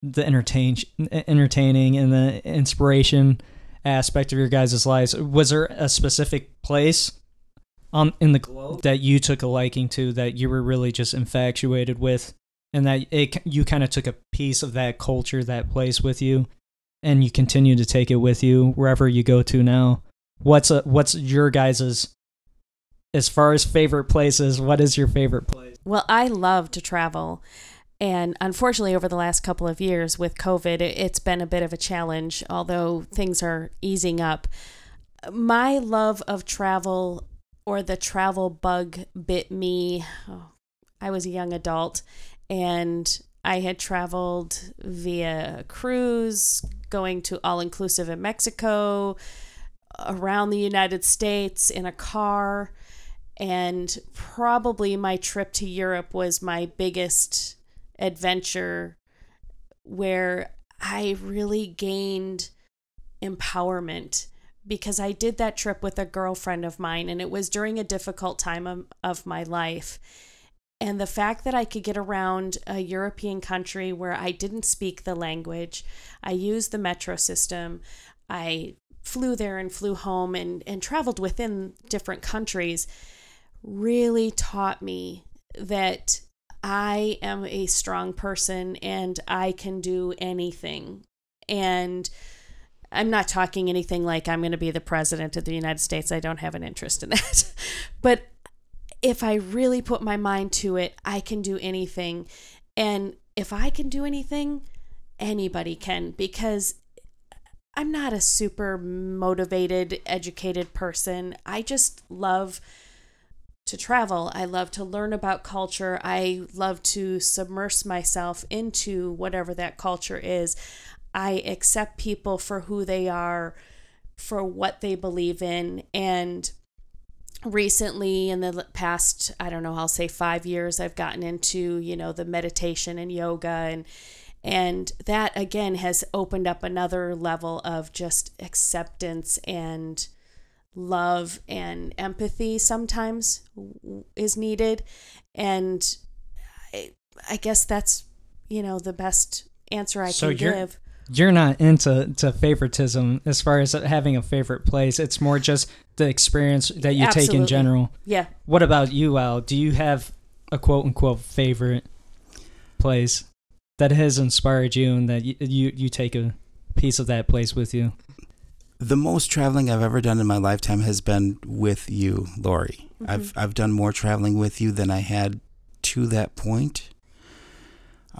the entertain entertaining and the inspiration aspect of your guys' lives. Was there a specific place on in the globe that you took a liking to that you were really just infatuated with, and that it you kind of took a piece of that culture, that place with you, and you continue to take it with you wherever you go to now? What's a what's your guys's as far as favorite places? What is your favorite place? Well, I love to travel. And unfortunately, over the last couple of years with COVID, it- it's been a bit of a challenge, although things are easing up. My love of travel or the travel bug bit me. Oh, I was a young adult and I had traveled via cruise, going to all inclusive in Mexico, around the United States in a car and probably my trip to Europe was my biggest adventure where I really gained empowerment because I did that trip with a girlfriend of mine and it was during a difficult time of, of my life. And the fact that I could get around a European country where I didn't speak the language, I used the metro system, I flew there and flew home and, and traveled within different countries really taught me that I am a strong person and I can do anything. And I'm not talking anything like I'm going to be the president of the United States. I don't have an interest in that. but if I really put my mind to it, I can do anything. And if I can do anything, anybody can because I'm not a super motivated, educated person. I just love to travel. I love to learn about culture. I love to submerge myself into whatever that culture is. I accept people for who they are, for what they believe in. And recently, in the past, I don't know, I'll say five years, I've gotten into, you know, the meditation and yoga and and that again has opened up another level of just acceptance and love and empathy sometimes is needed and I, I guess that's you know the best answer I So can you're- give you're not into to favoritism as far as having a favorite place. It's more just the experience that you take in general. yeah What about you, Al? Do you have a quote unquote favorite place that has inspired you and that you you, you take a piece of that place with you? The most traveling I've ever done in my lifetime has been with you, Laurie. Mm-hmm. I've I've done more traveling with you than I had to that point.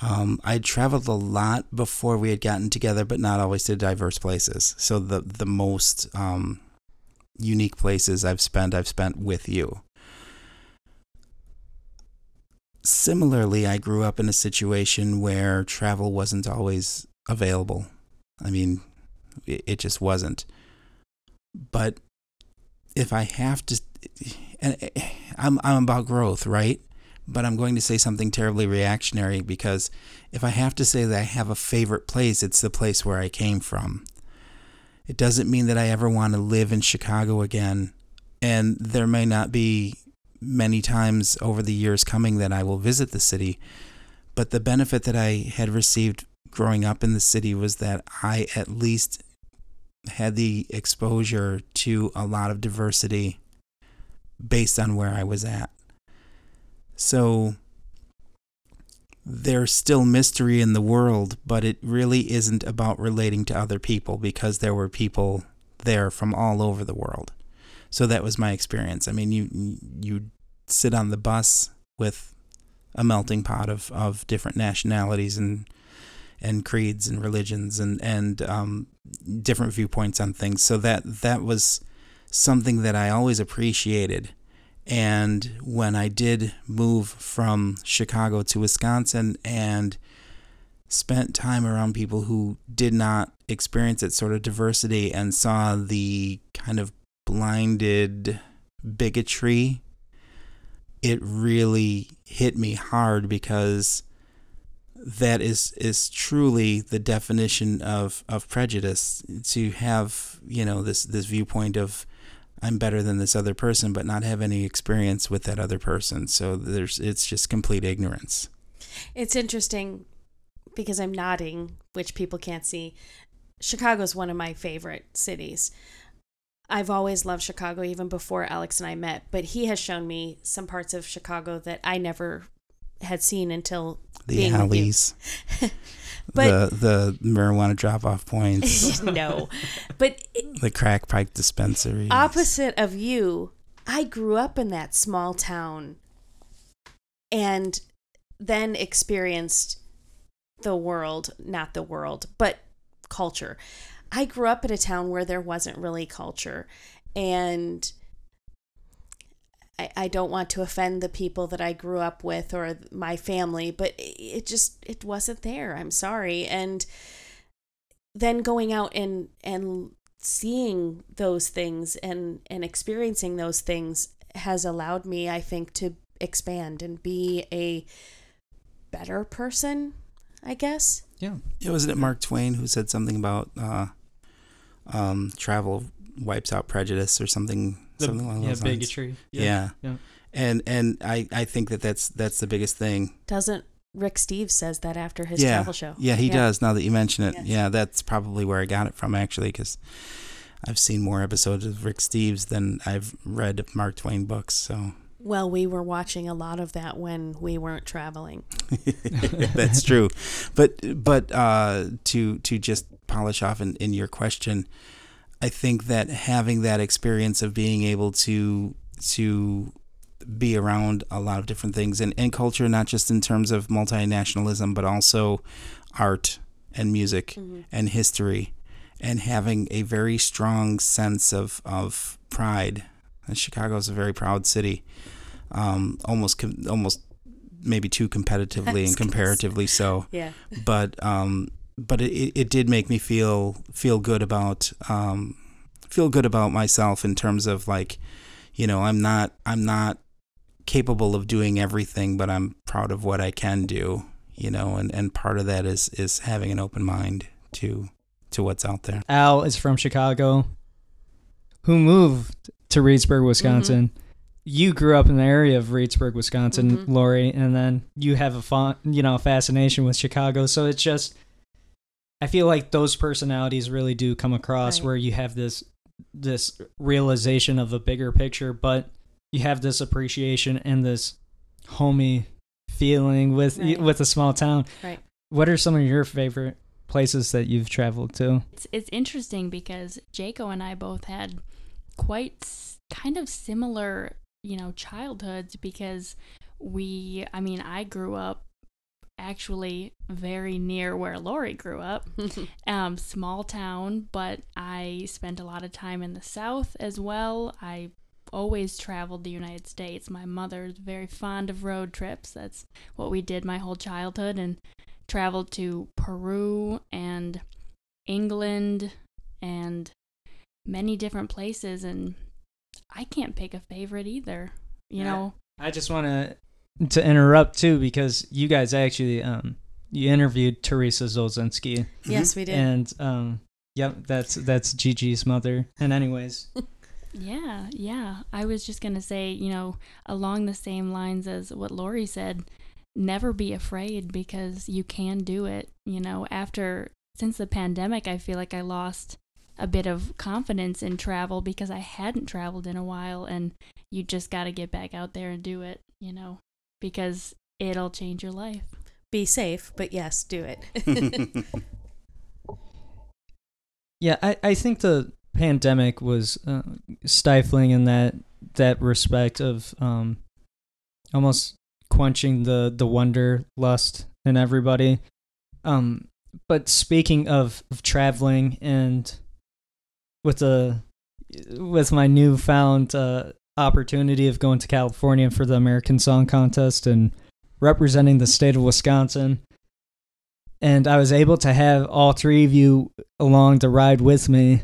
Um, I traveled a lot before we had gotten together, but not always to diverse places. So the the most um, unique places I've spent, I've spent with you. Similarly, I grew up in a situation where travel wasn't always available. I mean, it, it just wasn't. But if I have to, and eh, I'm I'm about growth, right? But I'm going to say something terribly reactionary because if I have to say that I have a favorite place, it's the place where I came from. It doesn't mean that I ever want to live in Chicago again, and there may not be many times over the years coming that I will visit the city. But the benefit that I had received growing up in the city was that I at least had the exposure to a lot of diversity based on where I was at. So there's still mystery in the world, but it really isn't about relating to other people because there were people there from all over the world. So that was my experience. I mean, you you sit on the bus with a melting pot of, of different nationalities and and creeds and religions and and um, different viewpoints on things. So that that was something that I always appreciated. And when I did move from Chicago to Wisconsin and spent time around people who did not experience that sort of diversity and saw the kind of blinded bigotry, it really hit me hard because that is is truly the definition of, of prejudice to have you know this this viewpoint of I'm better than this other person but not have any experience with that other person so there's it's just complete ignorance It's interesting because I'm nodding, which people can't see. Chicago's one of my favorite cities. I've always loved Chicago even before Alex and I met, but he has shown me some parts of Chicago that I never had seen until the being alleys. But the the marijuana drop off points. No, but the crack pipe dispensary. Opposite of you, I grew up in that small town and then experienced the world, not the world, but culture. I grew up in a town where there wasn't really culture. And I, I don't want to offend the people that I grew up with or my family, but it just it wasn't there. I'm sorry. And then going out and and seeing those things and and experiencing those things has allowed me i think to expand and be a better person i guess Yeah. Yeah, wasn't it Mark Twain who said something about uh, um, travel wipes out prejudice or something The, something along yeah, those lines? bigotry. Yeah. Yeah. And and I, I think that that's that's the biggest thing. doesn't rick steves says that after his yeah. travel show Yeah, he does. Now that you mention it, Yes. yeah, that's probably where I got it from actually, because I've seen more episodes of Rick Steves than I've read Mark Twain books. So well we were watching a lot of that when we weren't traveling that's true. But but uh, to to just polish off in, in your question, I think that having that experience of being able to to be around a lot of different things and, and culture, not just in terms of multinationalism, but also art and music and history, and having a very strong sense of, of pride. And Chicago is a very proud city, um, almost com- almost maybe too competitively and comparatively so. Yeah. But um, but it, it it did make me feel feel good about um, feel good about myself in terms of like, you know, I'm not I'm not capable of doing everything, but I'm proud of what I can do, you know, and, and part of that is is having an open mind to to what's out there. Al is from Chicago, who moved to Reedsburg, Wisconsin. You grew up in the area of Reedsburg, Wisconsin, Mhm. Laurie, and then you have a fun, you know, fascination with Chicago. So it's just, I feel like those personalities really do come across Right. where you have this this realization of a bigger picture, but you have this appreciation and this homey feeling with Right. with a small town. Right. What are some of your favorite places that you've traveled to? It's it's interesting because Jake'O and I both had quite kind of similar, you know, childhoods because we I mean, I grew up actually very near where Laurie grew up. Um small town, but I spent a lot of time in the south as well. I always traveled the United States. My mother's very fond of road trips. That's what we did my whole childhood and traveled to Peru and England and many different places and I can't pick a favorite either. You Yeah. know, I just want to to interrupt too because you guys actually um you interviewed Teresa Zolzinski. Yes we did. And um yep that's that's Gigi's mother. And anyways. Yeah, yeah. I was just going to say, you know, along the same lines as what Laurie said, never be afraid because you can do it. You know, after, since the pandemic, I feel like I lost a bit of confidence in travel because I hadn't traveled in a while and you just got to get back out there and do it, you know, because it'll change your life. Be safe, but yes, do it. Yeah, I, I think the pandemic was uh, stifling in that that respect of um, almost quenching the the wonder lust in everybody. Um, but speaking of, of traveling and with the with my newfound uh, opportunity of going to California for the American Song Contest and representing the state of Wisconsin, and I was able to have all three of you along the ride with me.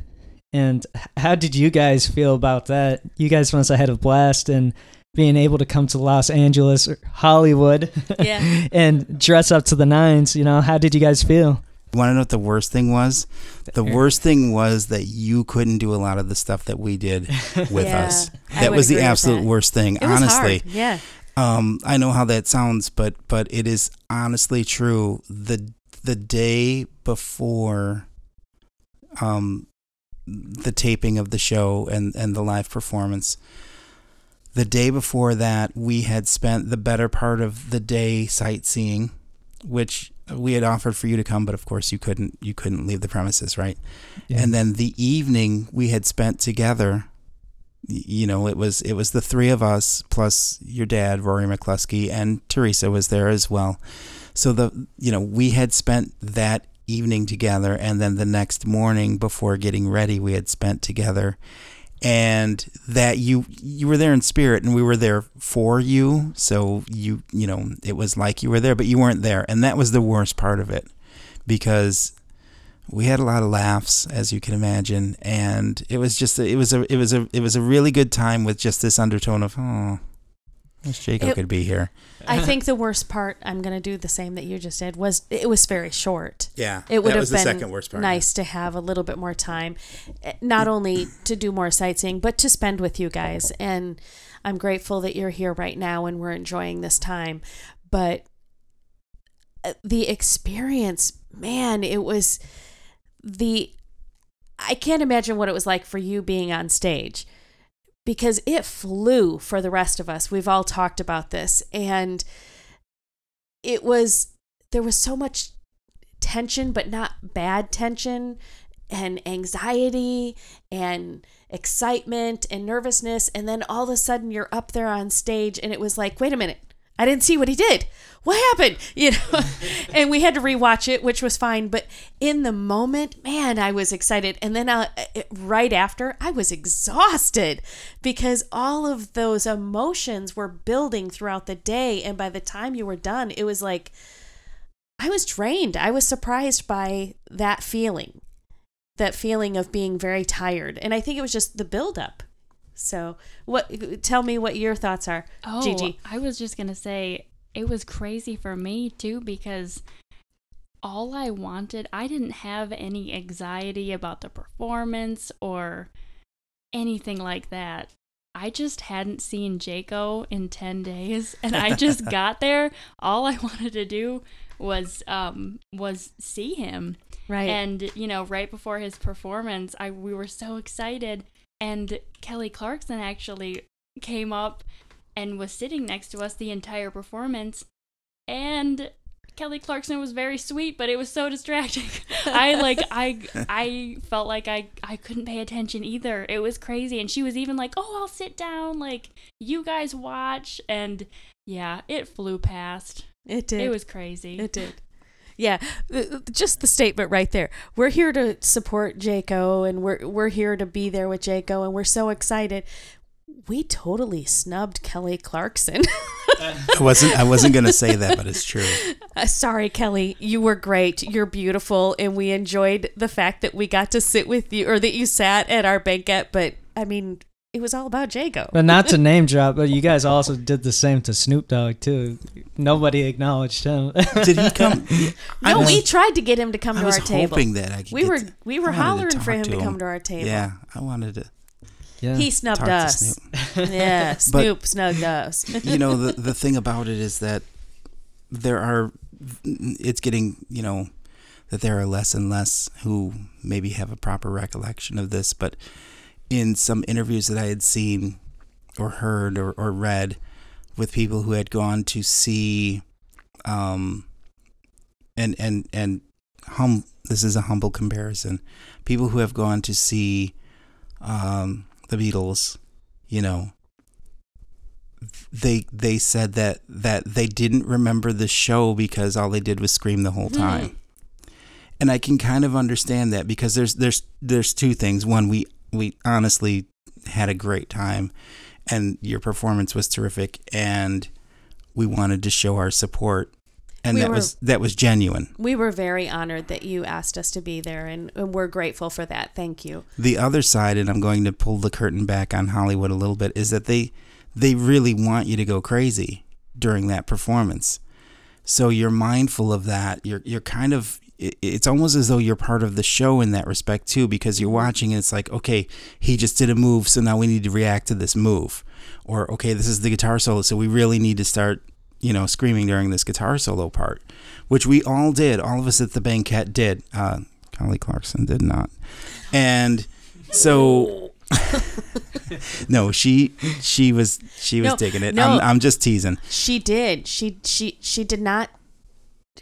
And how did you guys feel about that? You guys must have had a blast and being able to come to Los Angeles, or Hollywood, Yeah. and dress up to the nines. You know, how did you guys feel? You want to know what the worst thing was? The worst thing was that you couldn't do a lot of the stuff that we did with Yeah, us. I That would was the agree with absolute that. worst thing, It was honestly. hard. Yeah. Um, I know how that sounds, but but it is honestly true. The the day before um the taping of the show and, and the live performance, the day before that we had spent the better part of the day sightseeing, which we had offered for you to come, but of course you couldn't you couldn't leave the premises, right? And then the evening we had spent together, you know, it was it was the three of us plus your dad, Rory McCluskey, and Teresa was there as well. So the you know we had spent that evening together, and then the next morning before getting ready, we had spent together, and that you you were there in spirit, and we were there for you. So you you know it was like you were there, but you weren't there, and that was the worst part of it, because we had a lot of laughs as you can imagine. And it was just it was a it was a it was a really good time with just this undertone of oh wish Jake'O It- could be here I think the worst part, I'm going to do the same that you just did, was it was very short. yeah It would have been the second worst part nice to have a little bit more time, eh, not only to do more sightseeing, but to spend with you guys. And I'm grateful that you're here right now and we're enjoying this time. But uh, the experience, man, it was the. I can't imagine what it was like for you being on stage because it flew for the rest of us. We've all talked about this. And it was, there was so much tension, but not bad tension, and anxiety and excitement and nervousness. And then all of a sudden you're up there on stage, and it was like, wait a minute. I didn't see what he did. What happened? You know, and we had to rewatch it, which was fine. But in the moment, man, I was excited. And then uh, right after, I was exhausted because all of those emotions were building throughout the day. And by the time you were done, it was like, I was drained. I was surprised by that feeling, that feeling of being very tired. And I think it was just the buildup. So, what? Tell me what your thoughts are, Oh, Gigi. I was just gonna say it was crazy for me too because all I wanted, I didn't have any anxiety about the performance or anything like that. I just hadn't seen Jake'O in 10 days and I just got there. All I wanted to do was um was see him. Right. And you know, right before his performance, I we were so excited and Kelly Clarkson actually came up and was sitting next to us the entire performance and Kelly Clarkson was very sweet, but it was so distracting. I like I I felt like I I couldn't pay attention either. It was crazy and she was even like, "Oh, I'll sit down like you guys watch." And yeah, it flew past. it did. It was crazy. It did. Yeah, uh, just the statement right there. We're here to support Jake'O, and we're we're here to be there with Jake'O, and we're so excited. We totally snubbed Kelly Clarkson. I wasn't I wasn't gonna say that but it's true Uh, sorry, Kelly. You were great. You're beautiful, and we enjoyed the fact that we got to sit with you, or that you sat at our banquet. But I mean, it was all about Jake'O. But not to name drop, but you guys also did the same to Snoop Dogg too. Nobody acknowledged him. did he come I no, was- we tried to get him to come I to was our table. hoping that I could We get were to- we were I wanted to hollering for talk him to come to our table. yeah I wanted to yeah. He snubbed talk to us. Snoop Yeah, Snoop snubbed us. you know the the thing about it is that there are it's getting you know that there are less and less who maybe have a proper recollection of this but in some interviews that i had seen or heard or, or read with people who had gone to see um and and and hum. This is a humble comparison. People who have gone to see um, the Beatles, you know, they they said that that they didn't remember the show because all they did was scream the whole time. And I can kind of understand that because there's there's there's two things. One, we we honestly had a great time and your performance was terrific and we wanted to show our support and We that were- was that was genuine. We were very honored that you asked us to be there, and, and we're grateful for that. Thank you. The other side, and I'm going to pull the curtain back on Hollywood a little bit, is that they they really want you to go crazy during that performance. So you're mindful of that. You're you're kind of it- it's almost as though you're part of the show in that respect too, because you're watching and it's like, okay, he just did a move, so now we need to react to this move, or okay, this is the guitar solo, so we really need to start, you know, screaming during this guitar solo part, which we all did. All of us at the banquet did. Uh, Kelly Clarkson did not, and so no, she she was she was No, digging it. no. I'm I'm just teasing. She did. She she she did not.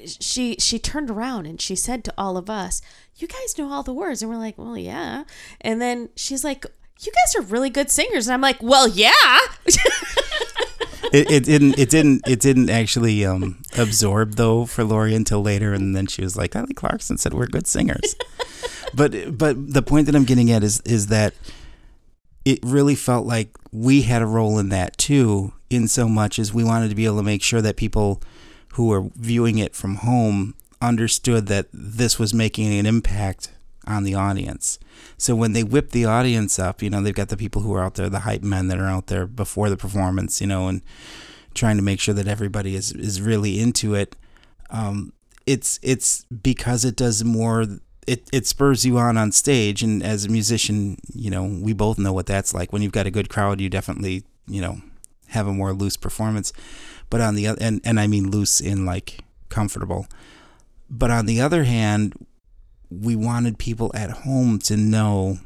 She she turned around and she said to all of us, "You guys know all the words," and we're like, "Well, yeah." And then she's like, "You guys are really good singers," and I'm like, "Well, yeah." It, it didn't it didn't it didn't actually um, absorb though for Laurie until later, and then she was like, "Kelly Clarkson said we're good singers." but but the point that I'm getting at is is that it really felt like we had a role in that too, in so much as we wanted to be able to make sure that people who were viewing it from home understood that this was making an impact on the audience. So when they whip the audience up, you know, they've got the people who are out there, the hype men that are out there before the performance, you know, and trying to make sure that everybody is is really into it. Um, it's it's because it does more. It, it spurs you on on stage, and as a musician, you know we both know what that's like. When you've got a good crowd, you definitely you know have a more loose performance. But on the other, and and I mean loose in like comfortable. But on the other hand, we wanted people at home to know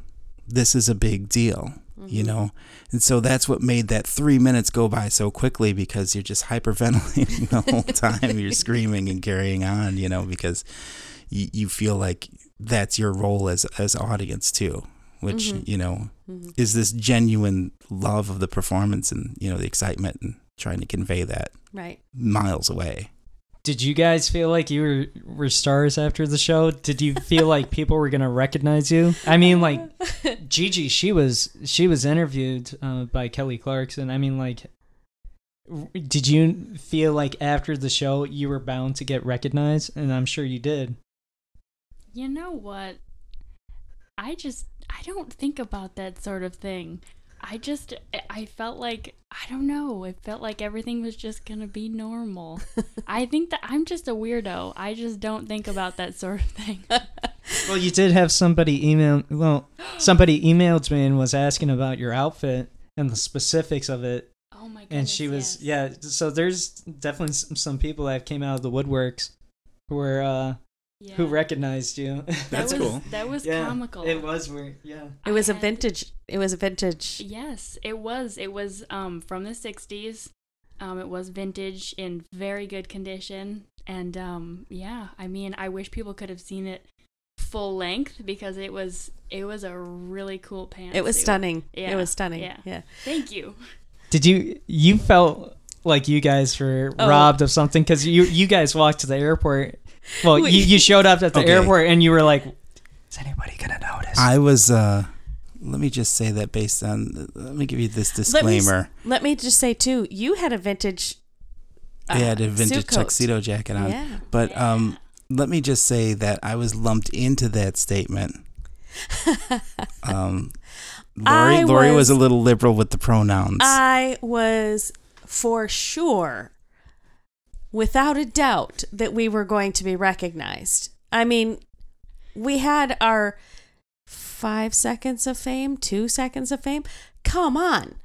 this is a big deal, you mm-hmm. know? And so that's what made that three minutes go by so quickly because you're just hyperventilating the whole time. you're screaming and carrying on, you know, because you, you feel like that's your role as, as audience too, which, mm-hmm. you know, mm-hmm. is this genuine love of the performance and, you know, the excitement and trying to convey that right. miles away. Did you guys feel like you were were stars after the show? Did you feel like people were gonna recognize you? I mean, like Gigi, she was she was interviewed uh, by Kelly Clarkson. I mean, like, did you feel like after the show you were bound to get recognized? And I'm sure you did. You know what? I just I don't think about that sort of thing. I just I felt like I don't know. It felt like everything was just gonna be normal. I think that I'm just a weirdo. I just don't think about that sort of thing. Well, you did have somebody email. Well, somebody emailed me and was asking about your outfit and the specifics of it. Oh my goodness. and she was yes. yeah. So there's definitely some, some people that came out of the woodworks who were uh, Yeah. who recognized you. That That's was, cool. That was yeah, comical. It was weird. Yeah. It was I a had- vintage. It was a vintage. Yes, it was. It was um from the 60s. Um it was vintage in very good condition and um yeah, I mean, I wish people could have seen it full length because it was it was a really cool pants. It was stunning. Yeah, It was stunning. yeah. yeah. Thank you. Did you you felt like you guys were Oh. robbed of something because you you guys walked to the airport. Well, you, you showed up at the Okay. airport and you were like, "Is anybody gonna notice?" I was, uh, let me just say that based on, let me give you this Let me, disclaimer. let me just say too, you had a vintage. I had a uh, vintage coat. tuxedo jacket on. Yeah. But um, let me just say that I was lumped into that statement. Um, Laurie, I Laurie was was- a little liberal with the pronouns. I was for sure, without a doubt, that we were going to be recognized. I mean, we had our five seconds of fame, two seconds of fame. Come on.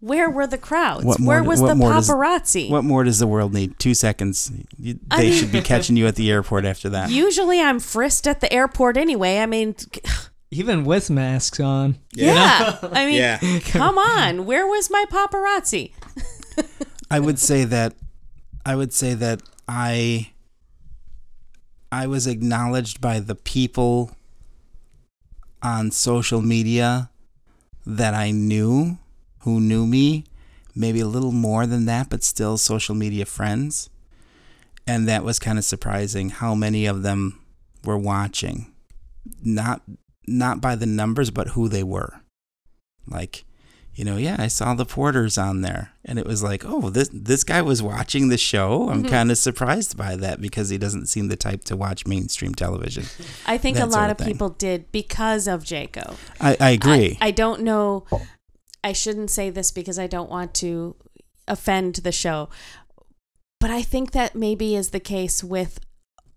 Where were the crowds? What more Where was what the more does- paparazzi? what more does the world need? Two seconds. You, I they mean- should be catching you at the airport after that. Usually I'm frisked at the airport anyway. I mean, Even with masks on. yeah. I mean, Yeah. come on. Where was my paparazzi? I would say that I would say that I I was acknowledged by the people on social media that I knew who knew me, maybe a little more than that, but still social media friends. And that was kind of surprising how many of them were watching. Not not by the numbers, but who they were. Like, you know, yeah, I saw the Porters on there, and it was like, oh, this this guy was watching the show. I'm Mhm. kind of surprised by that because he doesn't seem the type to watch mainstream television. I think a sort lot of of people did because of Jake'O. I, I agree. I, I don't know. I shouldn't say this because I don't want to offend the show, but I think that maybe is the case with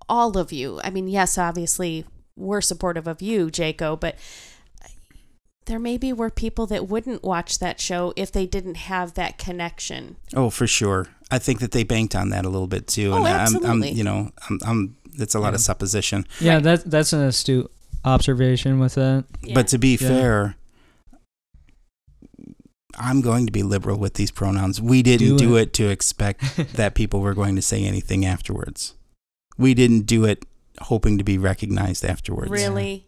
all of you. I mean, yes, obviously we're supportive of you, Jake'O, but there maybe were people that wouldn't watch that show if they didn't have that connection. oh, for sure. I think that they banked on that a little bit too. Oh, and I'm, absolutely. I'm, you know, I'm, I'm. It's a lot of supposition. Yeah, Right. that that's an astute observation with that. But to be Yeah. fair, I'm going to be liberal with these pronouns. We didn't Do do it. it to expect that people were going to say anything afterwards. We didn't do it hoping to be recognized afterwards. really,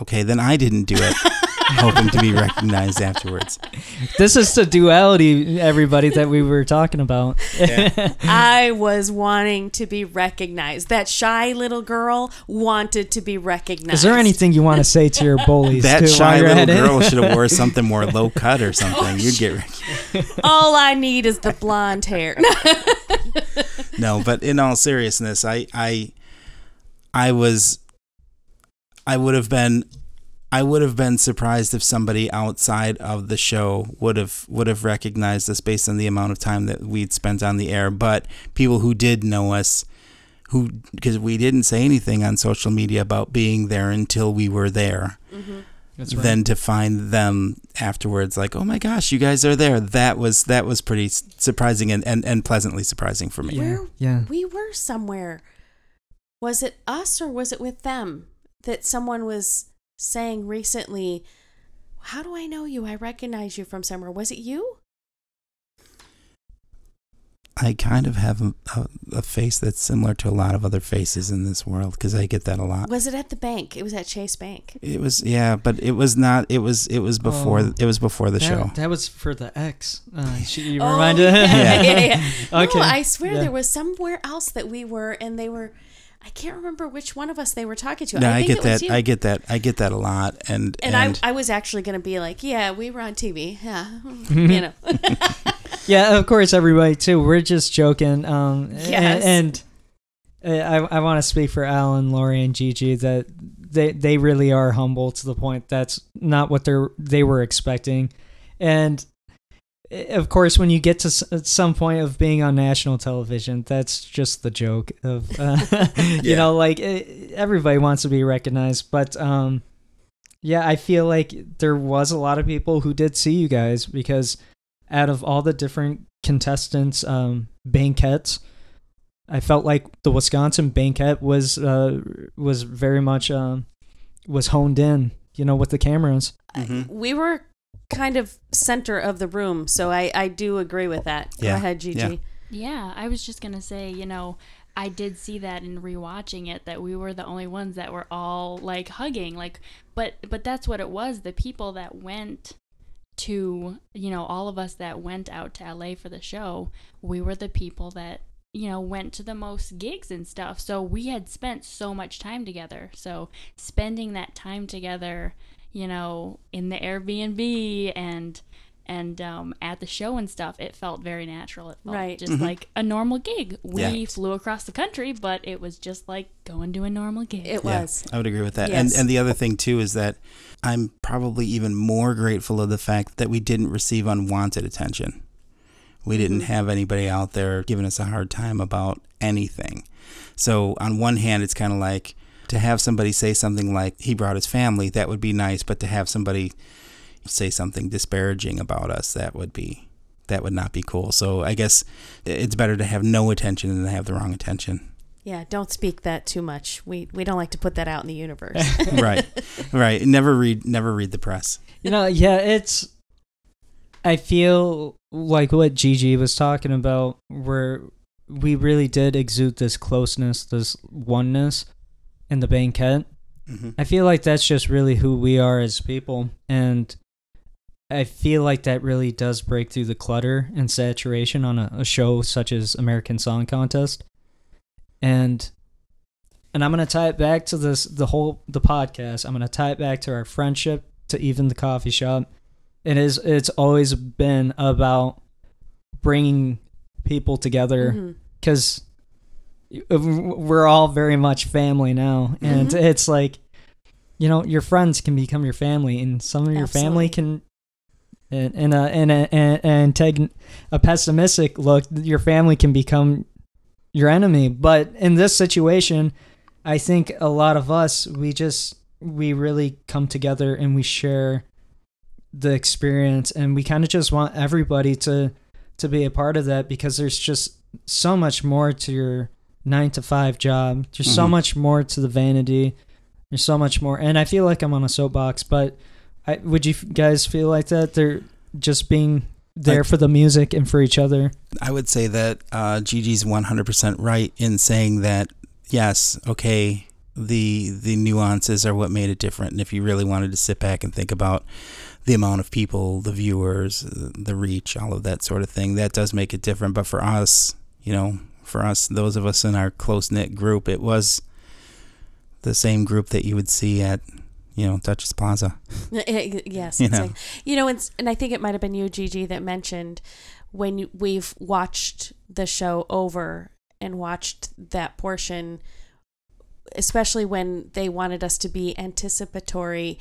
Okay, then I didn't do it hoping to be recognized afterwards. this is the duality, everybody, that we were talking about. Yeah. I was wanting to be recognized. That shy little girl wanted to be recognized. is there anything you want to say to your bullies? That too, shy little at girl should have wore something more low cut or something. You'd get oh, rec- All I need is the blonde hair. no, but in all seriousness, I I I was I would have been I would have been surprised if somebody outside of the show would have would have recognized us based on the amount of time that we'd spent on the air. But people who did know us, who because we didn't say anything on social media about being there until we were there. That's right. Then to find them afterwards, like, oh my gosh, you guys are there. That was that was pretty surprising and, and, and pleasantly surprising for me. yeah, yeah. we were somewhere. Was it us or was it with them that someone was saying recently, How do I know you? I recognize you from somewhere. Was it you? I kind of have a, a, a face that's similar to a lot of other faces in this world because I get that a lot. Was it at the bank? It was at Chase Bank. It was yeah, but it was not. It was it was before Oh. it was before the that, show. That was for the X. Uh, she, you Oh, reminded? yeah, yeah, yeah. okay. No, I swear Yeah. there was somewhere else that we were, and they were. I can't remember which one of us they were talking to. No, I, I, get it was that. you. I get that. I get that a lot. And and and, I, I was actually going to be like, yeah, we were on TV. Yeah, you know. Yeah, of course, everybody too. We're just joking. Um, Yes. and, and uh, I I want to speak for Alan, Laurie, and Gigi that they they really are humble to the point that's not what they're they were expecting, and of course, when you get to some point of being on national television, that's just the joke of uh, you know like eh, everybody wants to be recognized, but um. Yeah, I feel like there was a lot of people who did see you guys because out of all the different contestants um banquets i felt like the wisconsin banquet was uh was very much um was honed in you know with the cameras Mhm. we were kind of center of the room, so I I do agree with that. Go Yeah, ahead, Gigi. yeah. Yeah, I was just gonna say, you know, I did see that in rewatching it that we were the only ones that were all like hugging, like, but but that's what it was. The people that went to, you know, all of us that went out to LA for the show, we were the people that you know went to the most gigs and stuff. So we had spent so much time together. So spending that time together, you know, in the Airbnb and and um, at the show and stuff, it felt very natural. It felt Right. just Mhm. like a normal gig. We Yeah. flew across the country, but it was just like going to a normal gig. It Yeah, was. I would agree with that. Yes. And and the other thing too is that I'm probably even more grateful of the fact that we didn't receive unwanted attention. We didn't Mhm. have anybody out there giving us a hard time about anything. So on one hand, it's kind of like to have somebody say something like he brought his family, that would be nice, but to have somebody say something disparaging about us, that would be that would not be cool. So I guess it's better to have no attention than to have the wrong attention. Yeah, don't speak that too much. We we don't like to put that out in the universe. right. Right. Never read never read the press. you know yeah it's i feel like what gigi was talking about where we really did exude this closeness this oneness and the banquet. Mhm. I feel like that's just really who we are as people. And I feel like that really does break through the clutter and saturation on a, a show such as American Song Contest. And and I'm gonna tie it back to this the whole the podcast. I'm gonna tie it back to our friendship to even the coffee shop. It is it's always been about bringing people together because we're all very much family now. And Mhm. it's like you know your friends can become your family and some of your family can and in a in a and, and take a pessimistic look your family can become your enemy. But in this situation i think a lot of us we just we really come together and we share the experience and we kind of just want everybody to to be a part of that because there's just so much more to your nine to five job. There's so Mhm. much more to the vanity. There's so much more, and I feel like I'm on a soapbox. But I, would you guys feel like that? They're just being there I- for the music and for each other. I would say that uh, Gigi's 100% right in saying that yes, okay, the the nuances are what made it different. And if you really wanted to sit back and think about the amount of people, the viewers, the reach, all of that sort of thing, that does make it different. But for us, you know, for us, those of us in our close knit group, it was the same group that you would see at, you know, Duchess Plaza. Yes, You know. like- you know, and, and I think it might have been you, Gigi, that mentioned when we've watched the show over and watched that portion, especially when they wanted us to be anticipatory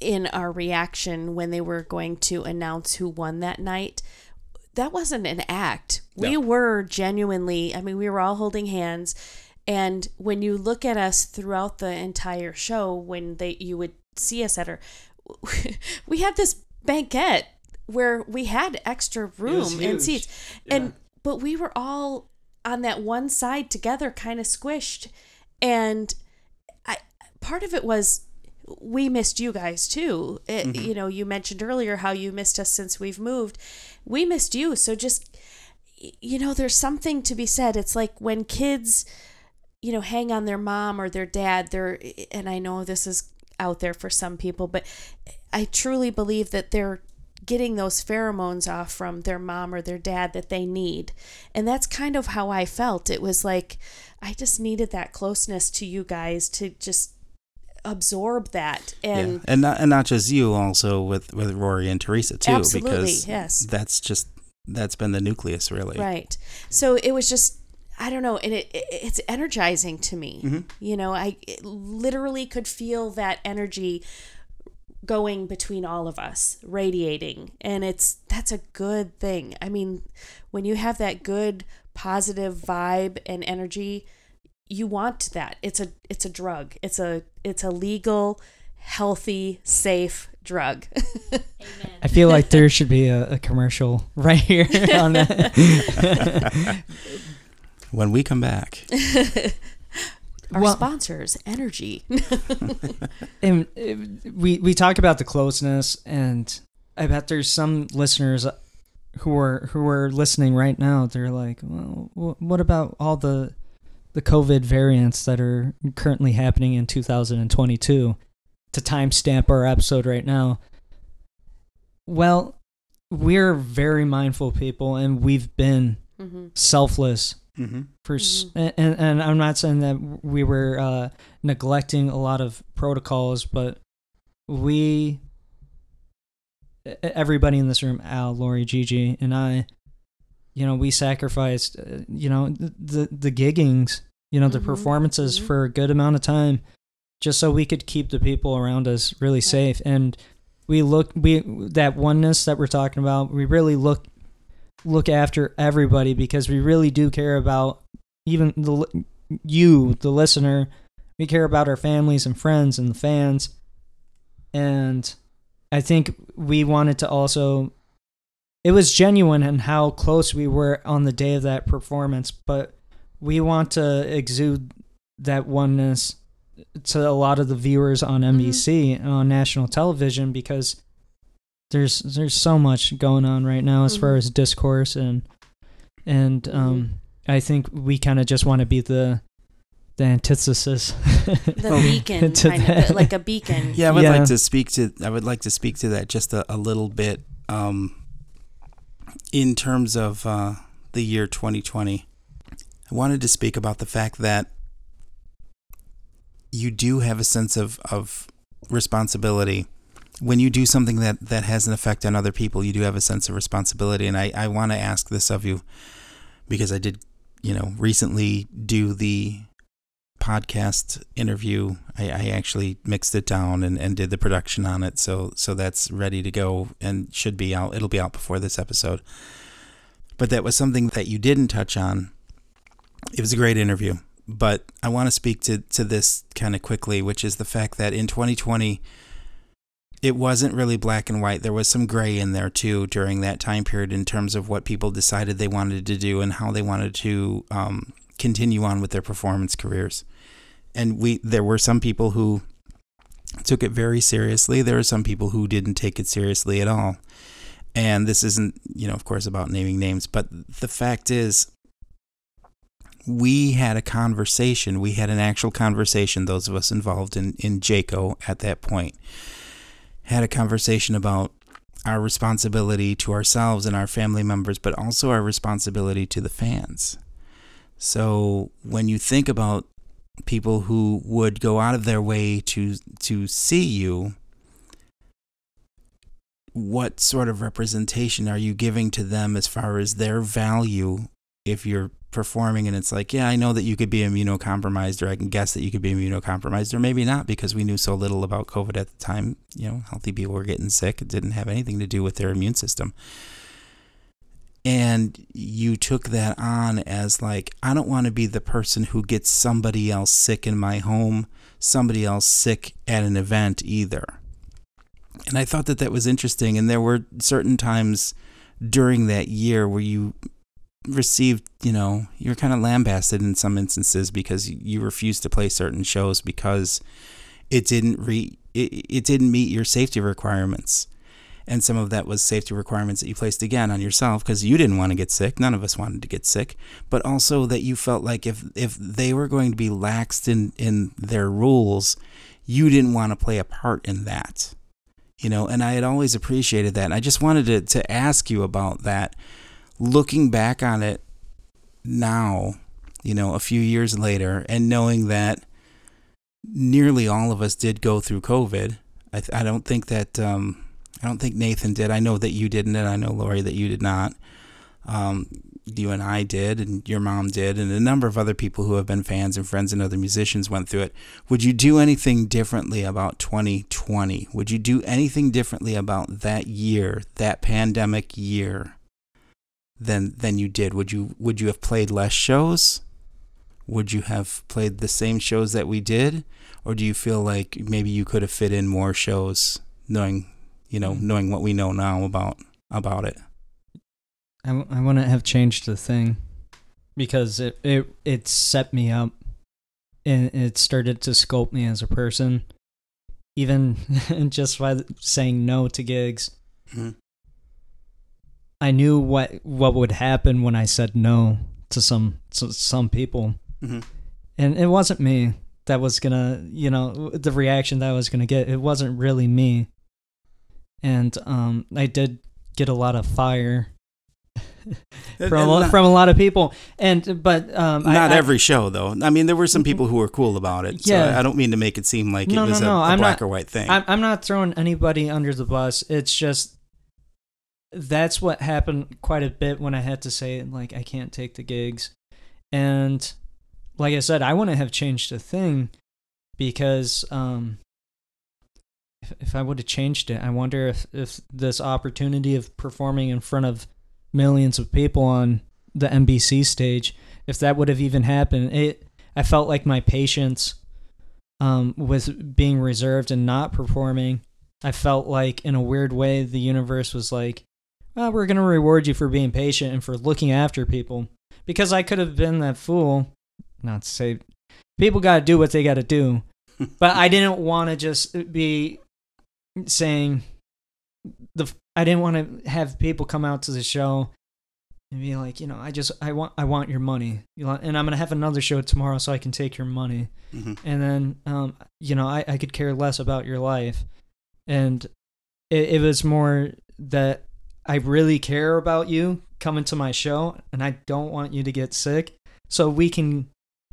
in our reaction when they were going to announce who won that night. That wasn't an act. We were genuinely, I mean, we were all holding hands. And when you look at us throughout the entire show, when they you would see us at her, we had this banquet where we had extra room and seats, and but we were all on that one side together, kind of squished, and I part of it was we missed you guys too. It, You know, you mentioned earlier how you missed us since we've moved. We missed you, so just you know, there's something to be said. It's like when kids you know, hang on their mom or their dad. They're, and I know this is out there for some people, but I truly believe that they're getting those pheromones off from their mom or their dad that they need. And that's kind of how I felt. It was like I just needed that closeness to you guys to just absorb that. And yeah. and not and not just you, also with with Rory and Teresa too, Absolutely, because yes. that's just that's been the nucleus really. Right. So it was just I don't know, and it, it it's energizing to me. Mm-hmm. You know, I literally could feel that energy going between all of us, radiating, and it's that's a good thing. I mean, when you have that good positive vibe and energy, you want that. It's a it's a drug. It's a it's a legal, healthy, safe drug. I feel like there should be a, a commercial right here on that. When we come back, Our Well- sponsors, energy. and uh, we we talk about the closeness, and I bet there's some listeners who are who are listening right now. They're like, well, wh- what about all the the COVID variants that are currently happening in 2022? To timestamp our episode right now. Well, we're very mindful people, and we've been hmm selfless mm-hmm. for s and, and I'm not saying that we were uh, neglecting a lot of protocols, but we everybody in this room, Al, Laurie, Gigi, and I, you know, we sacrificed, uh, you know, th- the the giggings, you know, the Mhm, performances mhm. for a good amount of time, just so we could keep the people around us really safe. And we look we that oneness that we're talking about. We really look look after everybody because we really do care about even the you, the listener. We care about our families and friends and the fans. And I think we wanted to also it was genuine and how close we were on the day of that performance, but we want to exude that oneness to a lot of the viewers on NBC and on national television because there's there's so much going on right now as far Mhm. as discourse and and um I think we kind of just want to be the the antithesis. The beacon, kind that. of like a beacon. Yeah, I would Yeah. like to speak to. I would like to speak to that just a, a little bit. Um, in terms of uh, the year 2020, I wanted to speak about the fact that you do have a sense of of responsibility when you do something that that has an effect on other people. You do have a sense of responsibility, and I I want to ask this of you because I did, you know, recently do the podcast interview. I, I actually mixed it down and, and did the production on it, so so that's ready to go and should be out. It'll be out before this episode. But that was something that you didn't touch on. It was a great interview, but I want to speak to to this kind of quickly, which is the fact that in 2020 it wasn't really black and white. There was some gray in there too during that time period in terms of what people decided they wanted to do and how they wanted to um, continue on with their performance careers. And we there were some people who took it very seriously. There were some people who didn't take it seriously at all. And this isn't, you know, of course, about naming names, but the fact is, we had a conversation. We had an actual conversation. Those of us involved in in Jake'O at that point had a conversation about our responsibility to ourselves and our family members, but also our responsibility to the fans. So when you think about people who would go out of their way to to see you, what sort of representation are you giving to them as far as their value if you're performing and it's like, yeah, I know that you could be immunocompromised, or I can guess that you could be immunocompromised, or maybe not because we knew so little about COVID at the time. You know, healthy people were getting sick. It didn't have anything to do with their immune system. And you took that on as like, I don't want to be the person who gets somebody else sick in my home, somebody else sick at an event either. And I thought that that was interesting. And there were certain times during that year where you received, you know, you were kind of lambasted in some instances because you refused to play certain shows because it didn't re it, it didn't meet your safety requirements. And some of that was safety requirements that you placed again on yourself because you didn't want to get sick. None of us wanted to get sick, but also that you felt like if if they were going to be laxed in in their rules, you didn't want to play a part in that. You know, and I had always appreciated that. And I just wanted to to ask you about that looking back on it now, you know, a few years later, and knowing that nearly all of us did go through COVID, I, th- I don't think that um, I don't think Nathan did. I know that you didn't, and I know Laurie that you did not. Um, you and I did, and your mom did, and a number of other people who have been fans and friends and other musicians went through it. Would you do anything differently about 2020? Would you do anything differently about that year, that pandemic year? than than you did? Would you would you have played less shows? Would you have played the same shows that we did, or do you feel like maybe you could have fit in more shows, knowing you know knowing what we know now about about it? I, w- I wouldn't have changed the thing because it, it it set me up and it started to sculpt me as a person. Even just by saying no to gigs, Mhm. I knew what what would happen when I said no to some to some people, Mhm. and it wasn't me that was gonna you know the reaction that I was gonna get. It wasn't really me, and um, I did get a lot of fire from a, not, from a lot of people, and but um, not I- every show though. I mean, there were some people who were cool about it. So Yeah. I don't mean to make it seem like No, it was no, a, no, a I'm black not- or white thing. I'm, I'm not throwing anybody under the bus. It's just that's what happened quite a bit when I had to say like I can't take the gigs, and like I said, I wouldn't have changed a thing because um, if, if I would have changed it, I wonder if if this opportunity of performing in front of millions of people on the NBC stage, if that would have even happened, it I felt like my patience um, with being reserved and not performing, I felt like in a weird way the universe was like, well, we're gonna reward you for being patient and for looking after people. Because I could have been that fool, not to say people gotta do what they gotta do. but I didn't wanna just be saying the I didn't want to have people come out to the show and be like, you know, I just I want I want your money, you know, and I'm gonna have another show tomorrow so I can take your money, hmm and then um, you know, I I could care less about your life, and it, it was more that I really care about you coming to my show, and I don't want you to get sick, so we can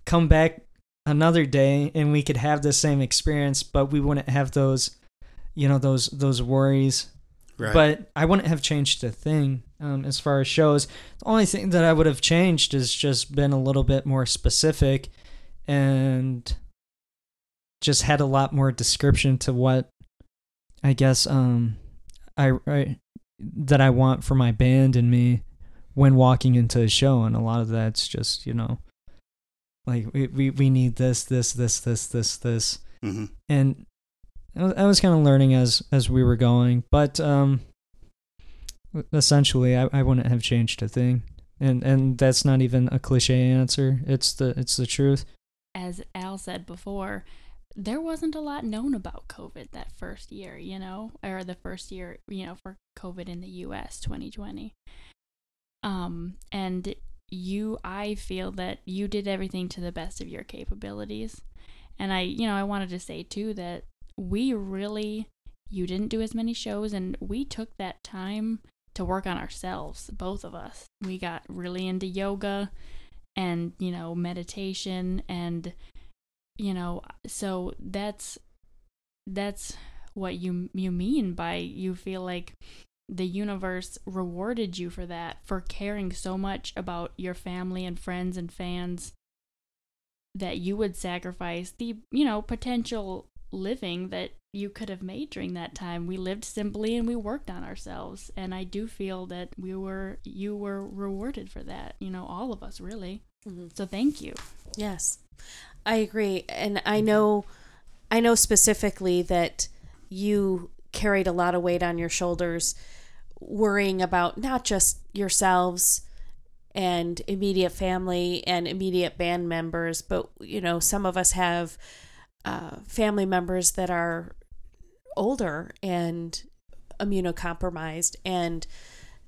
come back another day and we could have the same experience, but we wouldn't have those, you know, those those worries Right. but I wouldn't have changed a thing um, as far as shows. The only thing that I would have changed is just been a little bit more specific and just had a lot more description to what I guess um I, I that I want for my band and me when walking into a show and a lot of that's just, you know, like we we, we need this this this this this this hmm and I was, kind of learning as as we were going, but um, essentially, I, I wouldn't have changed a thing, and and that's not even a cliche answer. It's the it's the truth. As Al said before, there wasn't a lot known about COVID that first year, you know, or the first year, you know, for COVID in the US 2020. Um, and you, I feel that you did everything to the best of your capabilities. And I, you know, I wanted to say too that we really, you didn't do as many shows, and we took that time to work on ourselves, both of us. We got really into yoga and, you know, meditation and, you know, so that's, that's what you you mean by you feel like the universe rewarded you for that for caring so much about your family and friends and fans that you would sacrifice the you know potential living that you could have made during that time. We lived simply and we worked on ourselves. And i do feel that we were you were rewarded for that you know all of us really. Mhm. so thank you. Yes, I agree, and I know, I know specifically that you carried a lot of weight on your shoulders, worrying about not just yourselves and immediate family and immediate band members, but you know, some of us have uh, family members that are older and immunocompromised and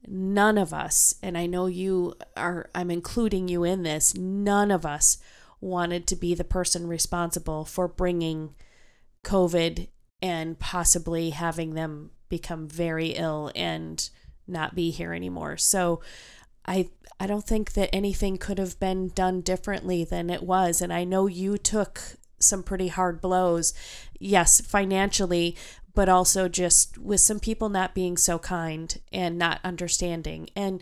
none of us and i know you are i'm including you in this none of us wanted to be the person responsible for bringing covid and possibly having them become very ill and not be here anymore. So i i don't think that anything could have been done differently than it was and i know you took some pretty hard blows yes financially but also just with some people not being so kind and not understanding. And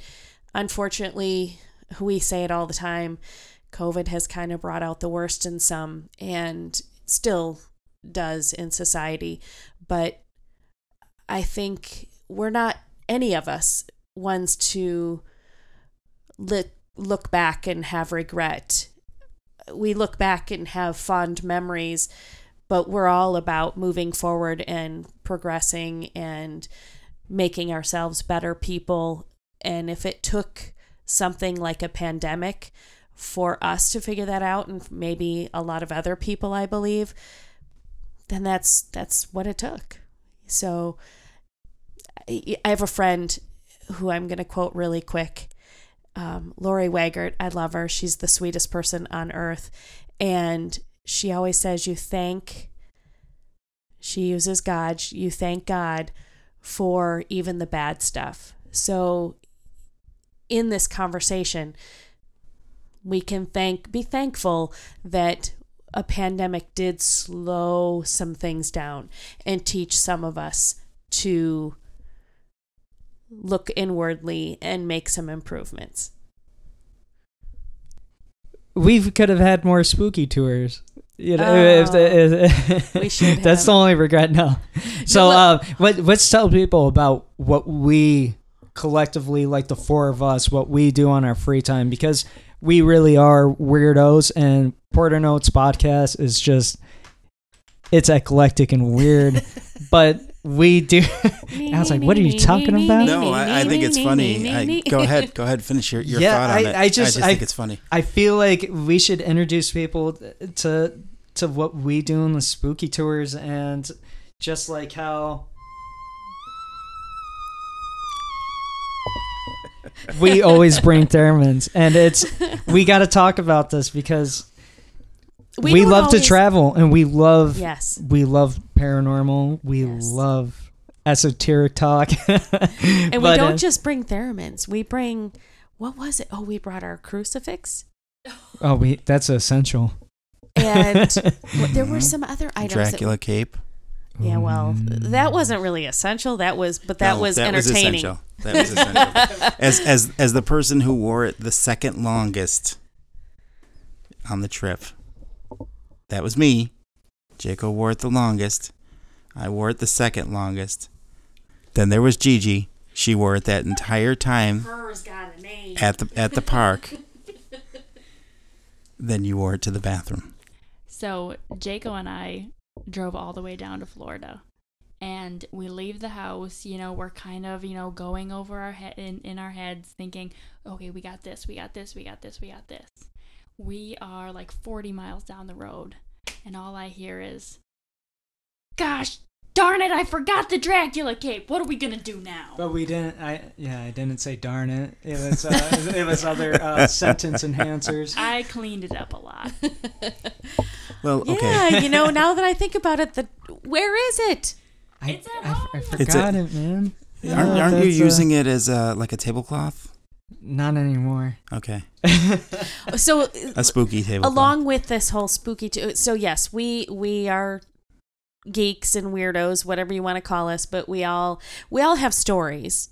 unfortunately, we say it all the time COVID has kind of brought out the worst in some and still does in society. But I think we're not, any of us, ones to look, back and have regret. We look back and have fond memories but we're all about moving forward and progressing and making ourselves better people. And if it took something like a pandemic for us to figure that out, and maybe a lot of other people, I believe, then that's that's what it took. So I have a friend who I'm going to quote really quick. Um, Lori Waggart, I love her. She's the sweetest person on earth. And she always says you thank she uses god you thank god for even the bad stuff so in this conversation we can thank be thankful that a pandemic did slow some things down and teach some of us to look inwardly and make some improvements We could have had more spooky tours. You know, Oh. if the, if, That's have. the only regret now. So, let- uh, what, let's tell people about what we collectively, like the four of us, what we do on our free time because we really are weirdos, and Porter Notes podcast is just it's eclectic and weird, but we do. I was like, "What are you talking about?" No, I, I think it's funny. I, go ahead, go ahead, finish your, your Yeah, thought on I- it. I just- I- think it's funny. I feel like we should introduce people to to what we do in the spooky tours and just like how we always bring theremins, and it's we got to talk about this because we, don't love to travel and we love Yes. we love paranormal. We Yes. love esoteric talk, And we But, don't uh, just bring theremins. We bring what was it? Oh, we brought our crucifix. Oh, we that's essential. And well, there were some other items. that- Dracula cape. yeah, well, that wasn't really essential. That was, but that No, was that Was entertaining. essential. That was essential. as as as the person who wore it the second longest on the trip. That was me. Jake'O wore it the longest. I wore it the second longest. Then there was Gigi. She wore it that entire time Hers got a name. at the at the park. then you wore it to the bathroom. So Jake'O and I drove all the way down to Florida. And we leave the house, you know, we're kind of, you know, going over our head in, in our heads thinking, okay, we got this, we got this, we got this, we got this. We are like 40 miles down the road, and all I hear is, gosh darn it, I forgot the Dracula cape. What are we gonna do now? But we didn't. I yeah, I didn't say darn it. It was uh, it was other uh, sentence enhancers. I cleaned it up a lot. Well, okay. Yeah, you know, now that I think about it, the where is it? I, It's at I, I home. It's forgot it, man. Aren't, aren't you that's, uh, using it as a like a tablecloth? Not anymore. Okay, So a spooky table. along with this whole spooky t- so yes we we are geeks and weirdos whatever you want to call us but we all we all have stories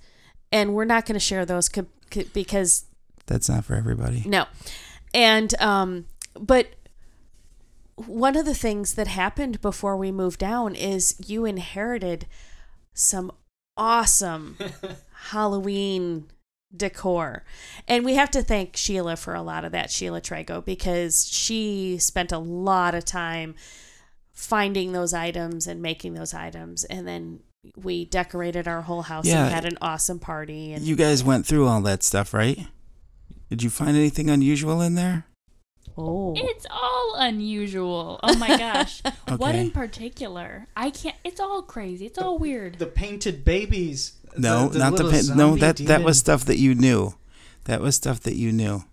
and we're not going to share those co- co- because That's not for everybody. no and um but one of the things that happened before we moved down is you inherited some awesome Halloween decor. And we have to thank Shiela for a lot of that, Shiela Trago, because she spent a lot of time finding those items and making those items. And then we decorated our whole house Yeah. and had an awesome party. And You guys went through all that stuff, right? Did you find anything unusual in there? oh, It's all unusual. Oh my gosh. What in particular? I can't. It's all crazy. It's all weird. The painted babies. No, the not the little pin. No, zombie that that was stuff that you knew. That was stuff that you knew.